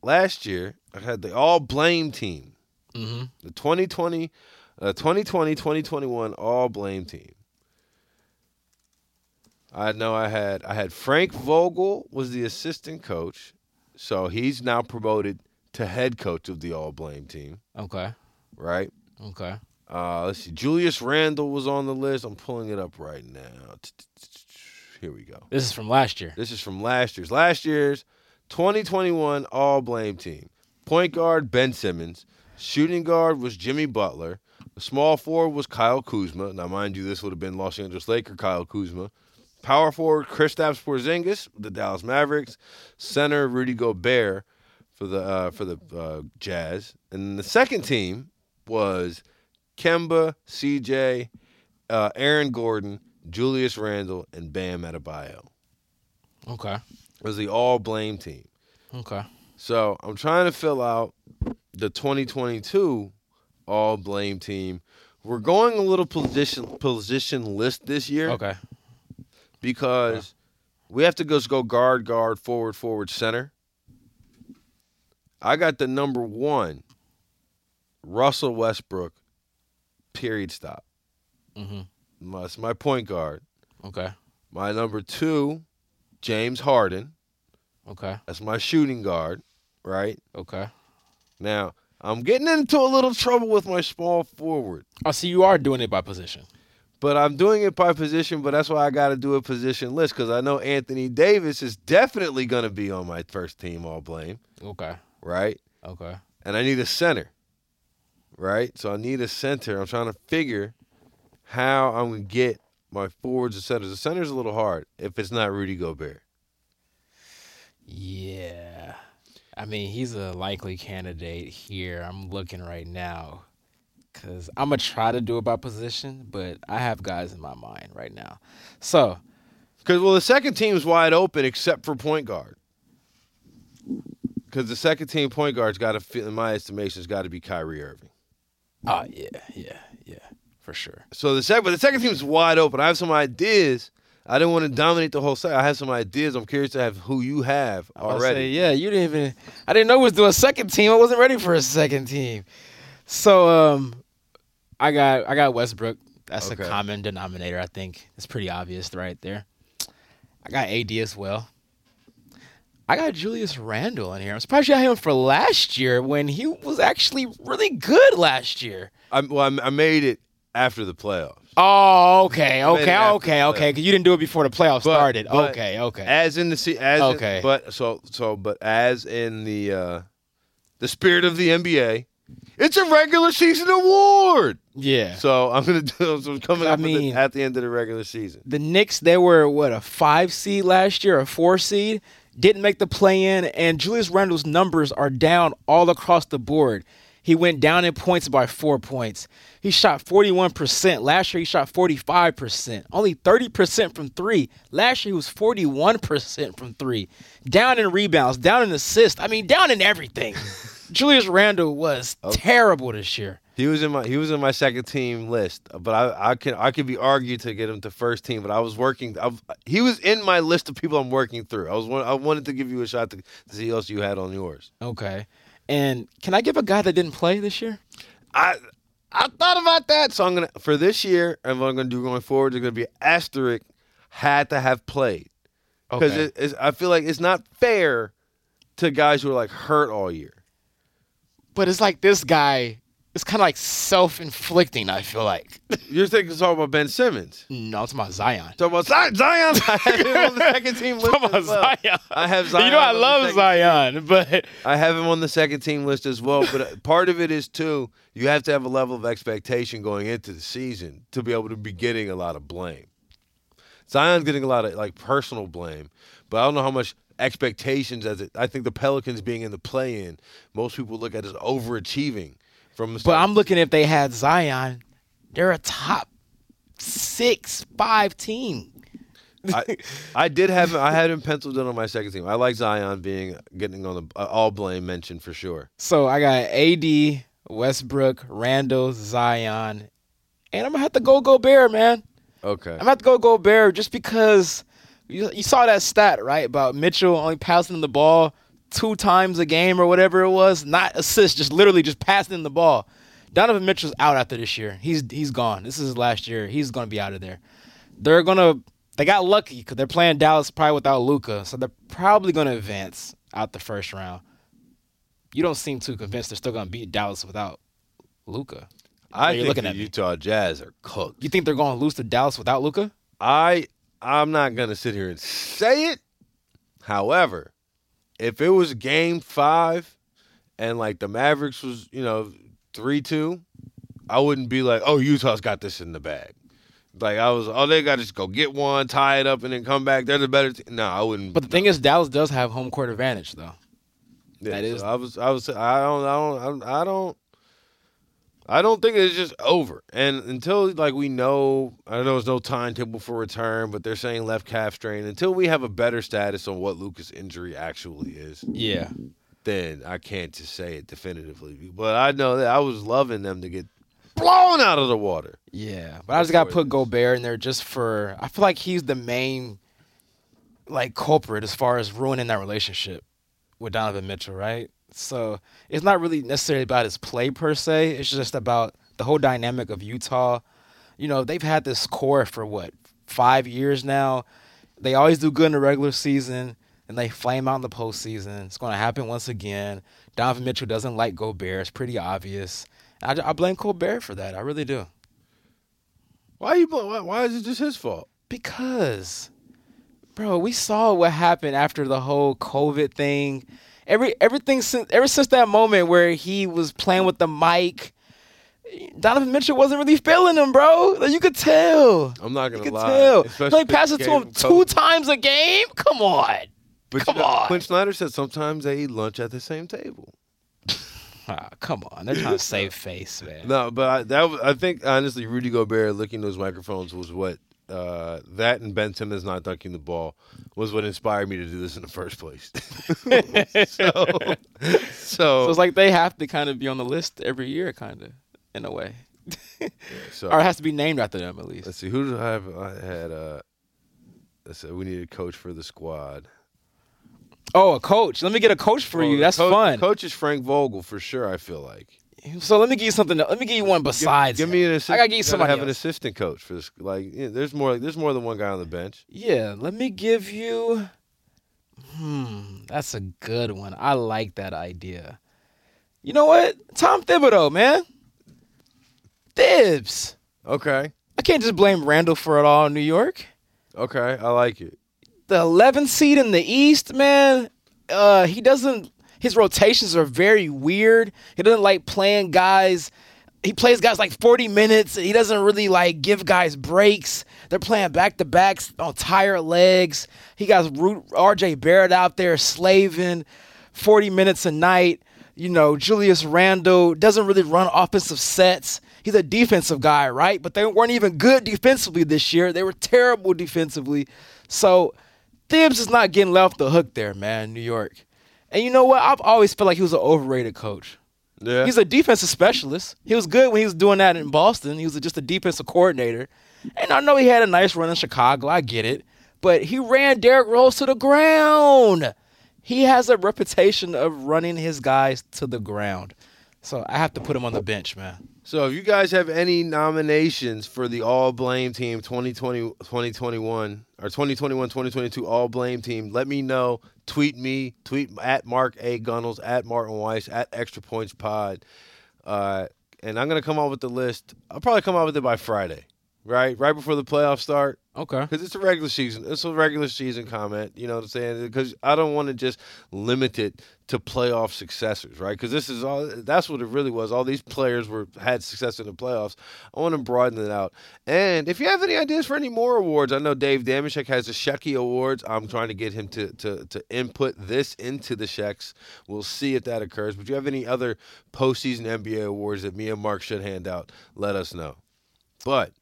last year I had the all blame team, Mm-hmm. the 2020, uh, 2020, 2021 all blame team. I know I had I had Frank Vogel was the assistant coach, so he's now promoted to head coach of the all blame team, Okay. right? Okay. Uh, let's see, Julius Randle was on the list. I'm pulling it up right now. Here we go. This is from last year. This is from last year's. Last year's 2021 All Blame Team. Point guard Ben Simmons. Shooting guard was Jimmy Butler. The small forward was Kyle Kuzma. Now, mind you, this would have been Los Angeles Laker Kyle Kuzma. Power forward Kristaps Porzingis, the Dallas Mavericks. Center Rudy Gobert for the uh, for the uh, Jazz. And the second team was Kemba, CJ, uh, Aaron Gordon, Julius Randle, and Bam Adebayo. Okay. It was the all blame team. Okay. So I'm trying to fill out the 2022 all blame team. We're going a little position position list this year Okay. because we have to just go guard, guard, forward, forward, center. I got the number one, Russell Westbrook. Period. Stop. Mm-hmm. That's my point guard. Okay. My number two, James Harden. Okay. That's my shooting guard. Right. Okay. Now, I'm getting into a little trouble with my small forward, Oh, so you are doing it by position. but I'm doing it by position, but that's why I got to do a position list because I know Anthony Davis is definitely going to be on my first team all blame, Okay. right? Okay. And I need a center, right? So I need a center. I'm trying to figure how I'm going to get my forwards and centers. The center's a little hard if it's not Rudy Gobert. Yeah. I mean, he's a likely candidate here. I'm looking right now because I'm going to try to do it by position, but I have guys in my mind right now. So, Because well, the second team's wide open except for point guard. Because the second team point guard's got to, in my estimation, has got to be Kyrie Irving. oh, yeah, yeah, yeah, for sure. So the second, but the second team's wide open. I have some ideas. I didn't want to dominate the whole site. I have some ideas. I'm curious to have who you have I already. Say, yeah, you didn't even. I didn't know it was doing a second team. I wasn't ready for a second team. So um, I got I got Westbrook. That's Okay. a common denominator. I think it's pretty obvious right there. I got AD as well. I got Julius Randle in here. I'm surprised you had him for last year when he was actually really good last year. I, well, I made it after the playoffs. Oh, okay, okay, okay, okay, Because you didn't do it before the playoffs But- started. but okay, okay. As in the as in- Okay. but so so but as in the uh the spirit of the NBA, it's a regular season award. yeah. So I'm gonna do. So coming I up it mean- at the end of the regular season. the Knicks, they were what a five seed last year, a four seed, didn't make the play in, and Julius Randle's numbers are down all across the board. He went down in points by four points. He shot 41%. Last year, he shot 45%. Only 30% from three. Last year, he was 41% from three. Down in rebounds, down in assists. I mean, down in everything. Julius Randle was oh. terrible this year. He was in my he was in my second team list, but I I can I could be argued to get him to first team. But I was working. I, he was in my list of people I'm working through. I was I wanted to give you a shot to, to see else you had on yours. Okay. And can I give a guy that didn't play this year? I I thought about that, so I'm gonna for this year and what I'm gonna do going forward. is gonna be asterisk had to have played because Okay. it, it's, I feel like it's not fair to guys who are like hurt all year. But it's like this guy. It's kind of like self-inflicting. I feel like. You're thinking talking about Ben Simmons. no, it's about Zion. Talking about Zion. Zion. I have him on the second team list. Talking about as well. Zion. I have Zion. You know I love Zion, but I have him on the second team list as well. But uh, part of it is too, you have to have a level of expectation going into the season to be able to be getting a lot of blame. Zion's getting a lot of like personal blame, but I don't know how much expectations as it. I think the Pelicans being in the play-in, most people look at as overachieving. From But I'm looking if they had Zion, they're a top six, five team. I, I did have I had him penciled in on my second team. I like Zion being getting on the uh, all blame mention for sure. So I got AD, Westbrook, Randle, Zion, and I'm gonna have to go Gobert, man. Okay. I'm gonna have to go Gobert just because you, you saw that stat right about Mitchell only passing the ball two times a game or whatever it was, not assist, just literally just passing the ball. Donovan Mitchell's out after this year. He's he's gone. This is his last year. He's gonna be out of there. They're gonna they got lucky because they're playing Dallas probably without Luka, so they're probably gonna advance out the first round. You don't seem too convinced they're still gonna beat Dallas without Luka. I think looking the at. Utah Jazz are cooked. You think they're gonna lose to Dallas without Luka? I I'm not gonna sit here and say it. However, if it was game five and like the Mavericks was, you know, three two, I wouldn't be like, oh, Utah's got this in the bag. Like I was, oh, they got to just go get one, tie it up, and then come back. They're the better. team. No, I wouldn't. But the thing is, Dallas does have home court advantage, though. Yeah, that so is- I was. I was. I don't. I don't. I don't. I don't think it's just over. And until like we know, I know there's no timetable for return, but they're saying left calf strain. Until we have a better status on what Luka's injury actually is, Yeah. then I can't just say it definitively. But I know that I was loving them to get blown out of the water. Yeah. But I just got to Before put Gobert in there just for. I feel like he's the main, like, culprit as far as ruining that relationship with Donovan Mitchell, right? So it's not really necessarily about his play per se. It's just about the whole dynamic of Utah. You know, they've had this core for what, five years now? They always do good in the regular season and they flame out in the postseason. It's going to happen once again. Donovan Mitchell doesn't like Gobert. It's pretty obvious. I, I blame Gobert for that. I really do. Why you? Why, why is it just his fault? Because, bro, we saw what happened after the whole COVID thing. Every everything since ever since that moment where he was playing with the mic, Donovan Mitchell wasn't really feeling him, bro. Like, you could tell. I'm not gonna lie. you could lie. tell. Especially He passes to him two times a game. Come on. But Come you know, on. Quin Snyder said sometimes they eat lunch at the same table. Ah, come on. They're trying to save face, man. No, but I, that was, I think honestly, Rudy Gobert licking those microphones was what uh, that and Ben Simmons not dunking the ball was what inspired me to do this in the first place. so, so, So it's like they have to kind of be on the list every year, kind of, in a way. so Or it has to be named after them at least. let's see who do I have? I had. Uh, let's see, we need a coach for the squad. Oh, a coach. Let me get a coach for Well, you. That's fun. Coach is Frank Vogel for sure. I feel like. So let me give you something. Let me give you one besides. Give, him. me an assistant. I gotta give you somebody have an assistant coach for this. Like, yeah, there's more. There's more than one guy on the bench. Yeah, let me give you. Hmm, that's a good one. I like that idea. You know what? Tom Thibodeau, man. Thibs. Okay. I can't just blame Randle for it all in New York. Okay. I like it. The 11th seed in the East, man. Uh, he doesn't. His rotations are very weird. He doesn't like playing guys. He plays guys like 40 minutes. He doesn't really like give guys breaks. They're playing back to backs on tired legs. He got RJ Barrett out there slaving 40 minutes a night. You know, Julius Randle doesn't really run offensive sets. He's a defensive guy, right? But they weren't even good defensively this year. They were terrible defensively. So Thibs is not getting left the hook there, man, New York. And you know what? I've always felt like he was an overrated coach. Yeah. He's a defensive specialist. He was good when he was doing that in Boston. He was just a defensive coordinator. And I know he had a nice run in Chicago. I get it. But he ran Derrick Rose to the ground. He has a reputation of running his guys to the ground. So I have to put him on the bench, man. So if you guys have any nominations for the All Blame Team 2020 2021 or 2021 2022 All Blame Team, let me know. Tweet me, tweet at Mark A Gunnels, at Martin Weiss, at Extra Points Pod. Uh, and I'm gonna come out with the list. I'll probably come out with it by Friday. Right? Right before the playoffs start. Okay. Because it's a regular season. It's a regular season comment. You know what I'm saying? Because I don't want to just limit it to playoff successors, right? Because this is all. That's what it really was. All these players were had success in the playoffs. I want to broaden it out. And if you have any ideas for any more awards, I know Dave Dameshek has the Shecky Awards. I'm trying to get him to to to input this into the Sheks. We'll see if that occurs. But you have any other postseason NBA awards that me and Mark should hand out? Let us know. But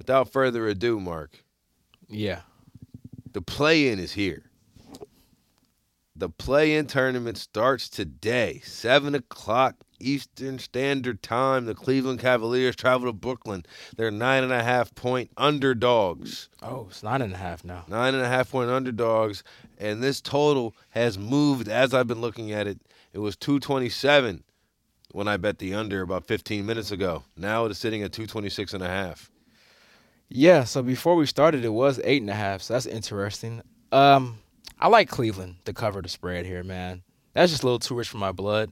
without further ado, Mark, Yeah. the play in is here. The play in tournament starts today, 7 o'clock Eastern Standard Time. The Cleveland Cavaliers travel to Brooklyn. They're nine and a half point underdogs. Oh, it's nine and a half now. Nine and a half point underdogs. And this total has moved as I've been looking at it. It was 227 when I bet the under about 15 minutes ago. Now it is sitting at 226 and a half. Yeah, so before we started, it was eight and a half. So that's interesting. Um, I like Cleveland to cover the spread here, man. That's just a little too rich for my blood.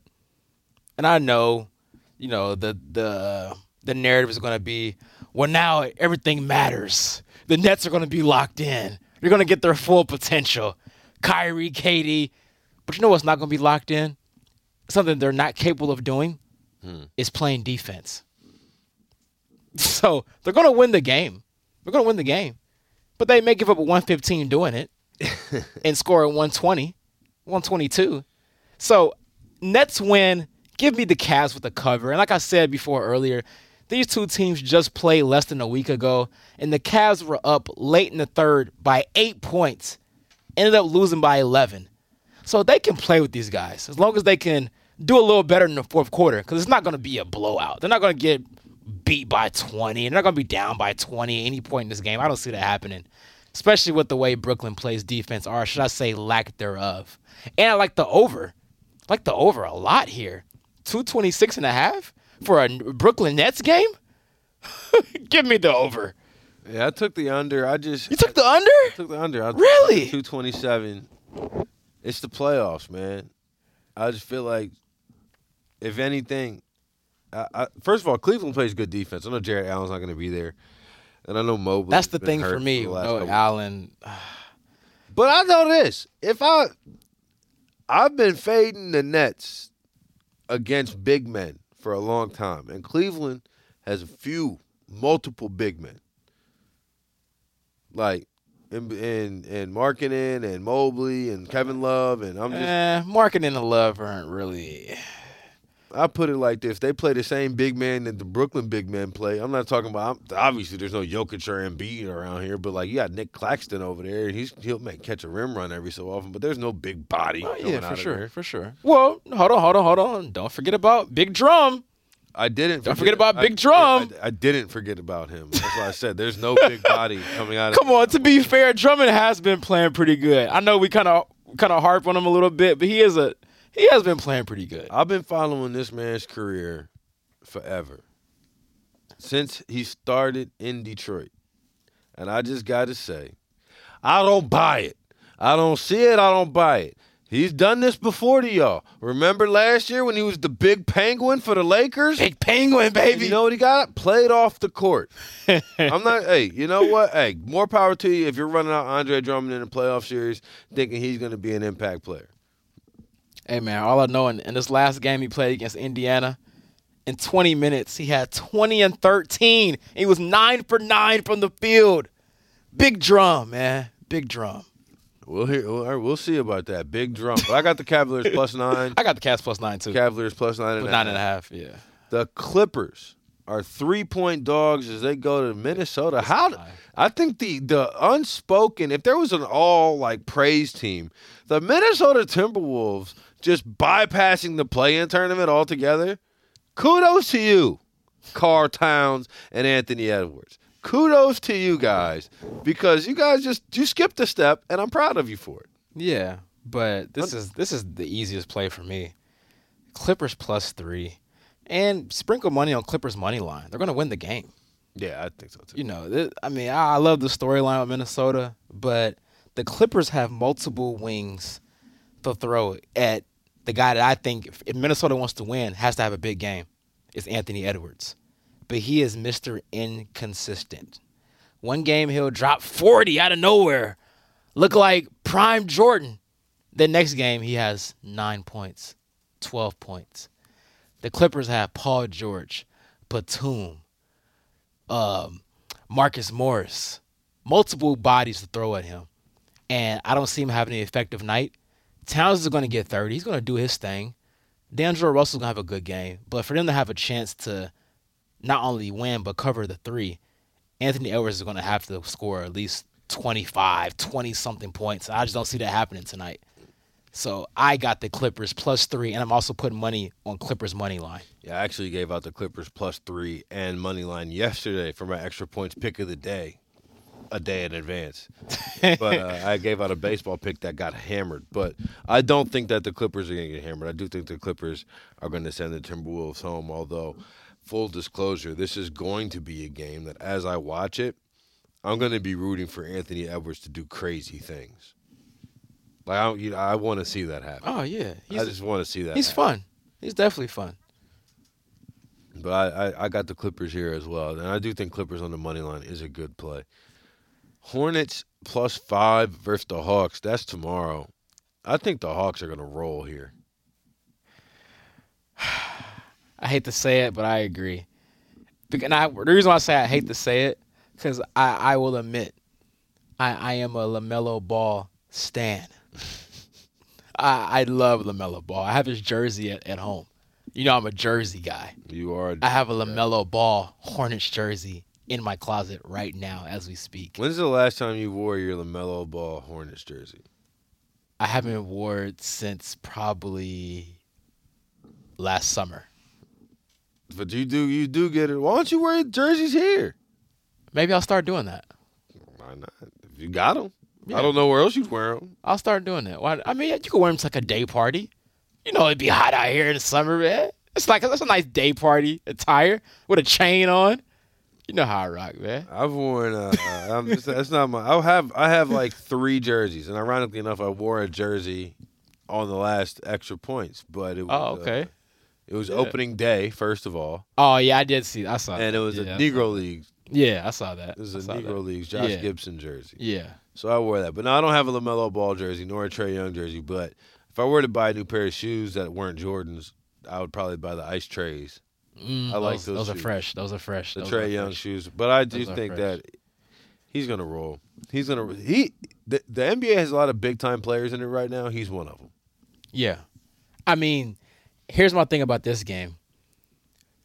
And I know, you know, the the the narrative is going to be, well, now everything matters. The Nets are going to be locked in. They're going to get their full potential. Kyrie, KD, but you know what's not going to be locked in? Something they're not capable of doing is playing defense. So they're going to win the game. They're going to win the game. But they may give up a 115 doing it and score a 120, 122. So Nets win. Give me the Cavs with the cover. And like I said before earlier, these two teams just played less than a week ago, and the Cavs were up late in the third by eight points, ended up losing by 11. So they can play with these guys as long as they can do a little better in the fourth quarter because it's not going to be a blowout. They're not going to get beat by 20 and they're not going to be down by 20 at any point in this game. I don't see that happening, especially with the way Brooklyn plays defense, or should I say lack thereof. And I like the over. I like the over a lot here. 226 and a half for a Brooklyn Nets game? Give me the over. Yeah, I took the under. I just You took the under? took the under. I Really? 227. It's the playoffs, man. I just feel like, if anything, I, I, first of all, Cleveland plays good defense. I know Jarrett Allen's not going to be there, and I know Mobley. That's the thing for me. Last No, Allen. but I know this: if I, I've been fading the Nets against big men for a long time, and Cleveland has a few, multiple big men, like. And and and Markkanen and Mobley and Kevin Love and I'm just Eh, Markkanen and love aren't really. I put it like this: they play the same big man that the Brooklyn big men play. I'm not talking about. I'm, obviously, there's no Jokic or Embiid around here, but like you got Nic Claxton over there, and he's he'll make catch a rim run every so often. But there's no big body. Oh, yeah, for sure, there. for sure. Well, hold on, hold on, hold on. Don't forget about Big Drum. I didn't. Don't forget about I- Big Drum. I, I didn't forget about him. That's why I said there's no big body coming out. of Come on, to be fair, Drummond has been playing pretty good. I know we kind of kind of harp on him a little bit, but he is a he has been playing pretty good. I've been following this man's career forever. Since he started in Detroit. And I just got to say, I don't buy it. I don't see it. I don't buy it. He's done this before to y'all. Remember last year when he was the big penguin for the Lakers? Big Penguin, baby. You know what he got? Played off the court. I'm not. Hey, you know what? Hey, more power to you if you're running out Andre Drummond in a playoff series, thinking he's going to be an impact player. Hey man, all I know in, in this last game he played against Indiana, in 20 minutes he had 20 and 13. He was nine for nine from the field. Big drum, man. Big drum. We'll hear. We'll, we'll see about that big drum. I got the Cavaliers plus nine. I got the Cats plus nine too. Cavaliers plus nine and, a nine half. and a half. Yeah. The Clippers are three point dogs as they go to Minnesota. How? I think the the unspoken. If there was an all like praise team, the Minnesota Timberwolves just bypassing the play-in tournament altogether. Kudos to you, Karl Towns and Anthony Edwards. Kudos to you guys because you guys just you skipped a step, and I'm proud of you for it. Yeah, but this is this is the easiest play for me. Clippers plus three, and sprinkle money on Clippers money line. They're gonna win the game. Yeah, I think so too. You know, th- I mean, I I love the storyline with Minnesota, but the Clippers have multiple wings to throw at the guy that I think, if, Minnesota wants to win, has to have a big game. Is Anthony Edwards. but he is Mr. Inconsistent. One game he'll drop 40 out of nowhere, look like prime Jordan. The next game he has nine points, 12 points. The Clippers have Paul George, Batum, um, Marcus Morris, multiple bodies to throw at him. And I don't see him having an effective night. Towns is going to get 30. He's going to do his thing. D'Angelo Russell's going to have a good game. But for them to have a chance to not only win, but cover the three, Anthony Edwards is going to have to score at least 25, 20 something points. I just don't see that happening tonight. So I got the Clippers plus three, and I'm also putting money on Clippers money line. Yeah, I actually gave out the Clippers plus three and money line yesterday for my extra points pick of the day, a day in advance. but uh, I gave out a baseball pick that got hammered. But I don't think that the Clippers are going to get hammered. I do think the Clippers are going to send the Timberwolves home. Although, full disclosure, this is going to be a game that as I watch it, I'm going to be rooting for Anthony Edwards to do crazy things. Like I, you know, I want to see that happen. Oh yeah, I just want to see that. he's happen. fun. He's definitely fun. But I, I, I got the Clippers here as well. And I do think Clippers on the money line is a good play. Hornets plus five versus the Hawks. That's tomorrow. I think the Hawks are going to roll here. I hate to say it, but I agree. And I, the reason why I say I hate to say it, because I, I will admit, I, I am a LaMelo Ball stan. I, I love LaMelo Ball. I have his jersey at, at home. You know I'm a jersey guy. You are. I have a LaMelo Ball Hornets jersey in my closet right now as we speak. When's the last time you wore your LaMelo Ball Hornets jersey? I haven't worn it since probably last summer. But you do you do get it. Why don't you wear jerseys here? Maybe I'll start doing that. Why not? If you got them. Yeah. I don't know where else you'd wear them. I'll start doing that. Why? I mean, you could wear them to like a day party. You know, it'd be hot out here in the summer, man. It's like that's a nice day party attire with a chain on. You know how I rock, man. I've worn. Uh, I'm just, that's not my. I have. I have like three jerseys, and ironically enough, I wore a jersey on the last extra points. But it was. Oh, okay. uh, it was Yeah. opening day, first of all, Oh yeah, I did see. I saw. and that. it was yeah, a Negro League. Yeah, I saw that. It was a Negro that. Leagues Josh Yeah. Gibson jersey. Yeah. So I wore that. But now I don't have a LaMelo Ball jersey nor a Trae Young jersey. But if I were to buy a new pair of shoes that weren't Jordans, I would probably buy the Ice Trays, Mm, I like those. those Those are fresh. Those are fresh. the Those Trae Young fresh. shoes. But I do think fresh. that he's gonna roll. He's gonna he the, the NBA has a lot of big time players in it right now. He's one of them. Yeah. I mean, here's my thing about this game.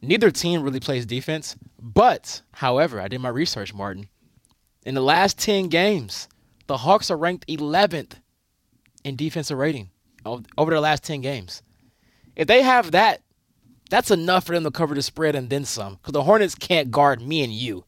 Neither team really plays defense, but however, I did my research, Martin. In the last 10 games, the Hawks are ranked 11th in defensive rating over their last 10 games. If they have that, that's enough for them to cover the spread and then some. Because the Hornets can't guard me and you.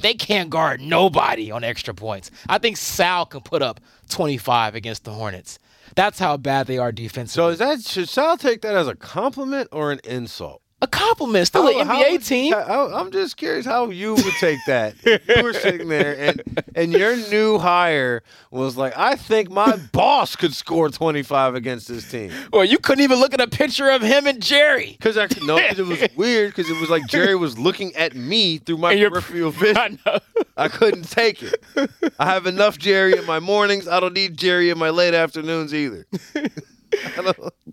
They can't guard nobody on extra points. I think Sal can put up 25 against the Hornets. That's how bad they are defensively. So is that should Sal take that as a compliment or an insult? A compliment. Still an How- NBA how would- team. I, am just curious how you would take that. you were sitting there, and and your new hire was like, I think my boss could score 25 against this team. Well, you couldn't even look at a picture of him and Jerry. Because I no, because it was weird. Because it was like Jerry was looking at me through my peripheral vision. I. I couldn't take it. I have enough Jerry in my mornings. I don't need Jerry in my late afternoons either.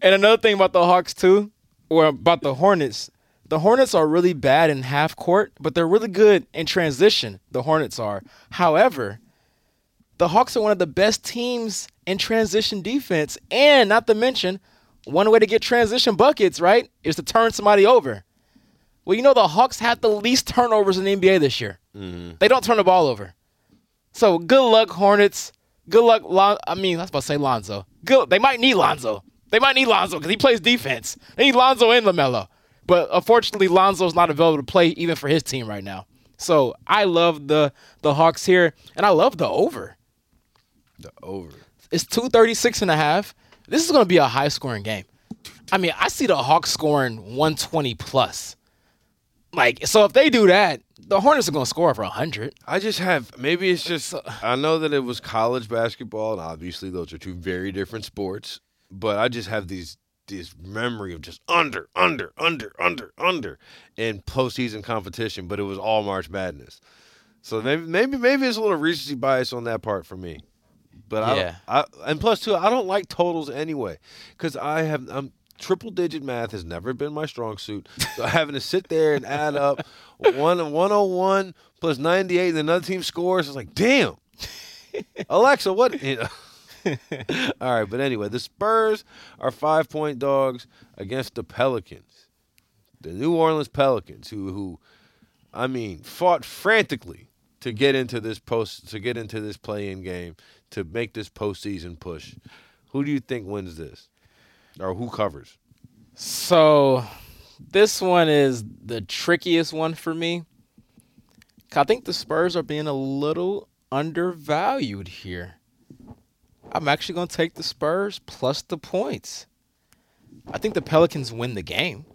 And another thing about the Hawks too, or about the Hornets, the Hornets are really bad in half court, but they're really good in transition. The Hornets are. However, the Hawks are one of the best teams in transition defense, and not to mention, one way to get transition buckets, right, is to turn somebody over. Well, you know the Hawks had the least turnovers in the NBA this year. Mm-hmm. They don't turn the ball over. So good luck, Hornets. Good luck, Lon- I mean, I was about to say Lonzo. Good. They might need Lonzo. They might need Lonzo because he plays defense. They need Lonzo and LaMelo. But unfortunately, Lonzo's not available to play even for his team right now. So I love the the Hawks here, and I love the over. the over. It's 236 and a half. This is going to be a high scoring game. I mean, I see the Hawks scoring 120 plus. Like, so if they do that, the Hornets are going to score for 100. I just have maybe it's just I know that it was college basketball and obviously those are two very different sports, but I just have these this memory of just under, under, under, under, under in postseason competition, but it was all March Madness. So mm-hmm. maybe maybe maybe it's a little recency bias on that part for me. But I, Yeah. I and plus too, I don't like totals anyway because I have I'm triple digit math has never been my strong suit. So having to sit there and add up one 101 plus 98 and another team scores, it's like damn. Alexa, what? You know. All right, but anyway, the Spurs are five point dogs against the Pelicans, the New Orleans Pelicans, who who, I mean, fought frantically to get into this post to get into this play-in game to make this postseason push. Who do you think wins this, or who covers? So this one is the trickiest one for me. I think the Spurs are being a little undervalued here. I'm actually going to take the Spurs plus the points. I think the Pelicans win the game,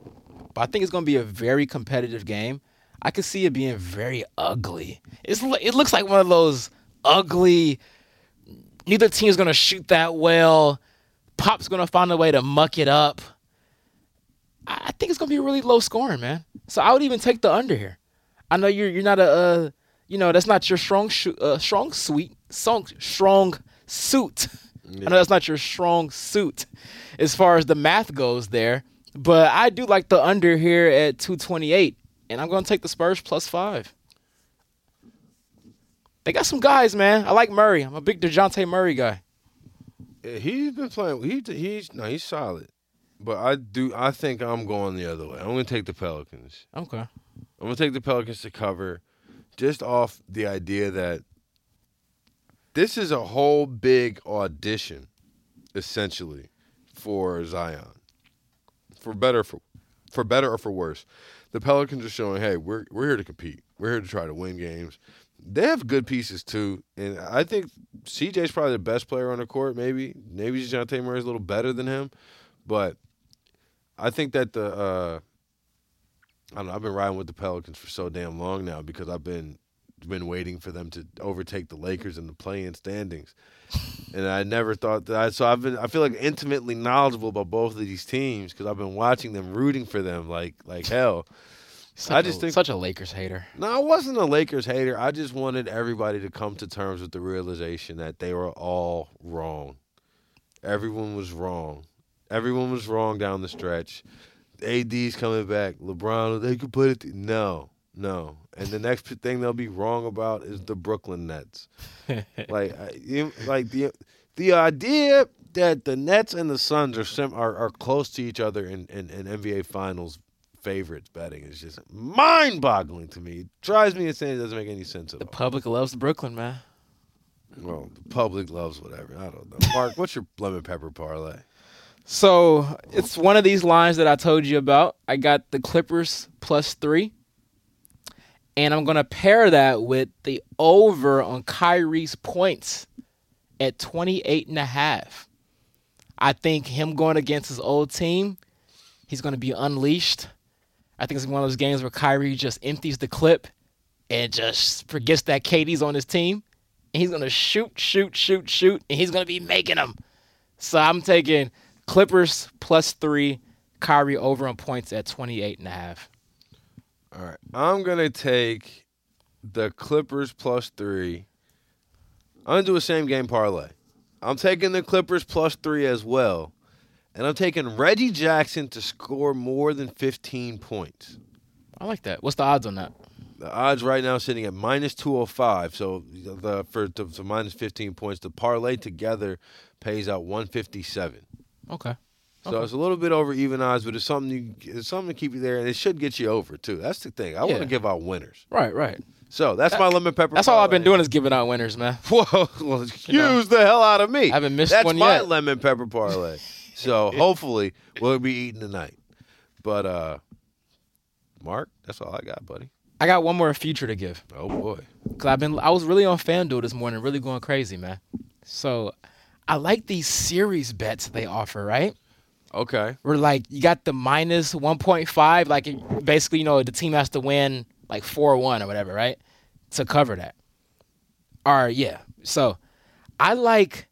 but I think it's going to be a very competitive game. I could see it being very ugly. It's, it looks like one of those ugly. Neither team is going to shoot that well. Pop's going to find a way to muck it up. I think it's gonna be a really low scoring, man. So I would even take the under here. I know you're you're not a uh, you know that's not your strong sh- uh, strong suite strong strong suit. I know that's not your strong suit as far as the math goes there, but I do like the under here at 228, and I'm gonna take the Spurs plus five. They got some guys, man. I like Murray. I'm a big Dejounte Murray guy. Yeah, He's been playing. He he's no, he's solid, but I do. I think I'm going the other way. I'm going to take the Pelicans. Okay. I'm gonna take the Pelicans to cover, just off the idea that this is a whole big audition, essentially, for Zion. For better, for for better or for worse, the Pelicans are showing, hey, we're we're here to compete. We're here to try to win games. They have good pieces too, and I think CJ's probably the best player on the court. Maybe maybe Dejounte Murray's a little better than him, but I think that the uh, I don't know. I've been riding with the Pelicans for so damn long now because I've been been waiting for them to overtake the Lakers in the play-in standings, and I never thought that. I, so I've been. I feel like intimately knowledgeable about both of these teams because I've been watching them, rooting for them like like hell. Such I just a, think- such a Lakers hater. No, I wasn't a Lakers hater. I just wanted everybody to come to terms with the realization that they were all wrong. Everyone was wrong. Everyone was wrong down the stretch. AD's coming back. LeBron, they could put it. no, no. And the next thing they'll be wrong about is the Brooklyn Nets. like, I- like the the idea that the Nets and the Suns are sim- are, are close to each other in, in, in NBA Finals favorites betting is just mind boggling to me. It drives me insane. It doesn't make any sense at The all. The public loves Brooklyn, man. Well, the public loves whatever. I don't know. Mark, what's your lemon pepper parlay? So it's one of these lines that I told you about. I got the Clippers plus three. And I'm going to pair that with the over on Kyrie's points at 28 and a half. I think him going against his old team, he's going to be unleashed. I think it's one of those games where Kyrie just empties the clip and just forgets that KD's on his team. And he's going to shoot, shoot, shoot, shoot, and he's going to be making them. So I'm taking Clippers plus three, Kyrie over on points at 28 and a half. All right. I'm going to take the Clippers plus three. I'm going to do a same game parlay. I'm taking the Clippers plus three as well. And I'm taking Reggie Jackson to score more than 15 points. I like that. What's the odds on that? The odds right now sitting at minus 205. So the for to, to minus 15 points, the parlay together pays out 157. Okay. So Okay. it's a little bit over even odds, but it's something you, it's something to keep you there, and it should get you over too. That's the thing. I want to give out winners. Right, right. So that's my lemon pepper. That's all I've been doing is giving out winners, man. Whoa, well, excuse know, the hell out of me. I haven't missed That's one my lemon pepper parlay. so hopefully we'll be eating tonight. But uh Mark, that's all I got, buddy. I got one more future to give. Oh boy. Cause I've been I was really on FanDuel this morning, really going crazy, man. So I like these series bets they offer, right? Okay. Where like you got the minus one point five, like it- basically, you know, the team has to win like four one or whatever, right? To cover that. Or yeah. So I like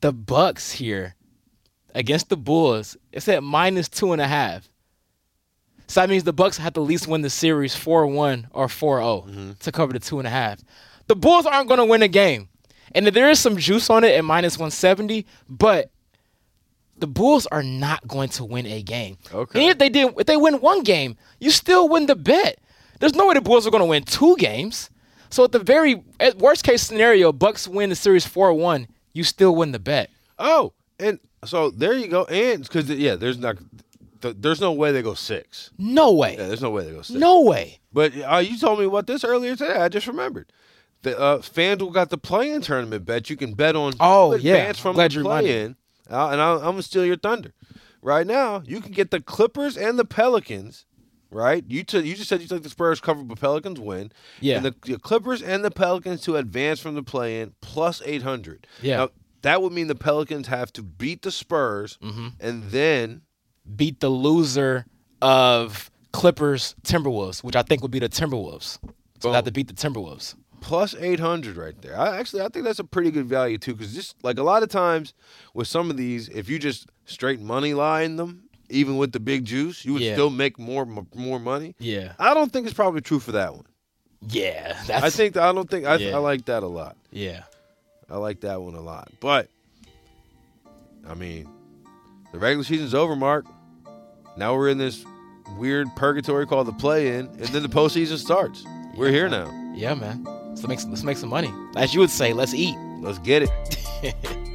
the Bucks here against the Bulls, it's at minus two and a half. So that means the Bucks have to at least win the series 4-1 or 4-0 mm-hmm. to cover the two and a half. The Bulls aren't going to win a game. And there is some juice on it at minus 170, but the Bulls are not going to win a game. Okay. And if they did, if they win one game, you still win the bet. There's no way the Bulls are going to win two games. So at the very at worst case scenario, Bucks win the series 4-1, you still win the bet. Oh, and so there you go. And because yeah, there's not, th- there's no way they go six. No way. Yeah, there's no way they go six. No way. But uh, you told me about this earlier today. I just remembered. The uh, FanDuel got the play-in tournament bet. You can bet on Oh, yeah. advance from Glad the play-in. Uh, and I, I'm gonna steal your thunder. Right now, you can get the Clippers and the Pelicans. Right, you t- you just said you took the Spurs cover, but Pelicans win. Yeah. and the, the Clippers and the Pelicans to advance from the play-in plus 800. Yeah. now, that would mean the Pelicans have to beat the Spurs, Mm-hmm. and then Beat the loser of Clippers Timberwolves, which I think would be the Timberwolves. So they have to beat the Timberwolves. Plus 800 right there. I actually I think that's a pretty good value too cuz just like a lot of times with some of these if you just straight money line them even with the big juice, you would Yeah. still make more more money. Yeah. I don't think it's probably true for that one. Yeah. That's I think I don't think I, Yeah. I like that a lot. Yeah. I like that one a lot. But I mean, the regular season's over, Mark. Now we're in this weird purgatory called the play-in, and then the postseason starts. We're here now. Yeah, man. Let's make some, let's make some money. As you would say, let's eat. Let's get it.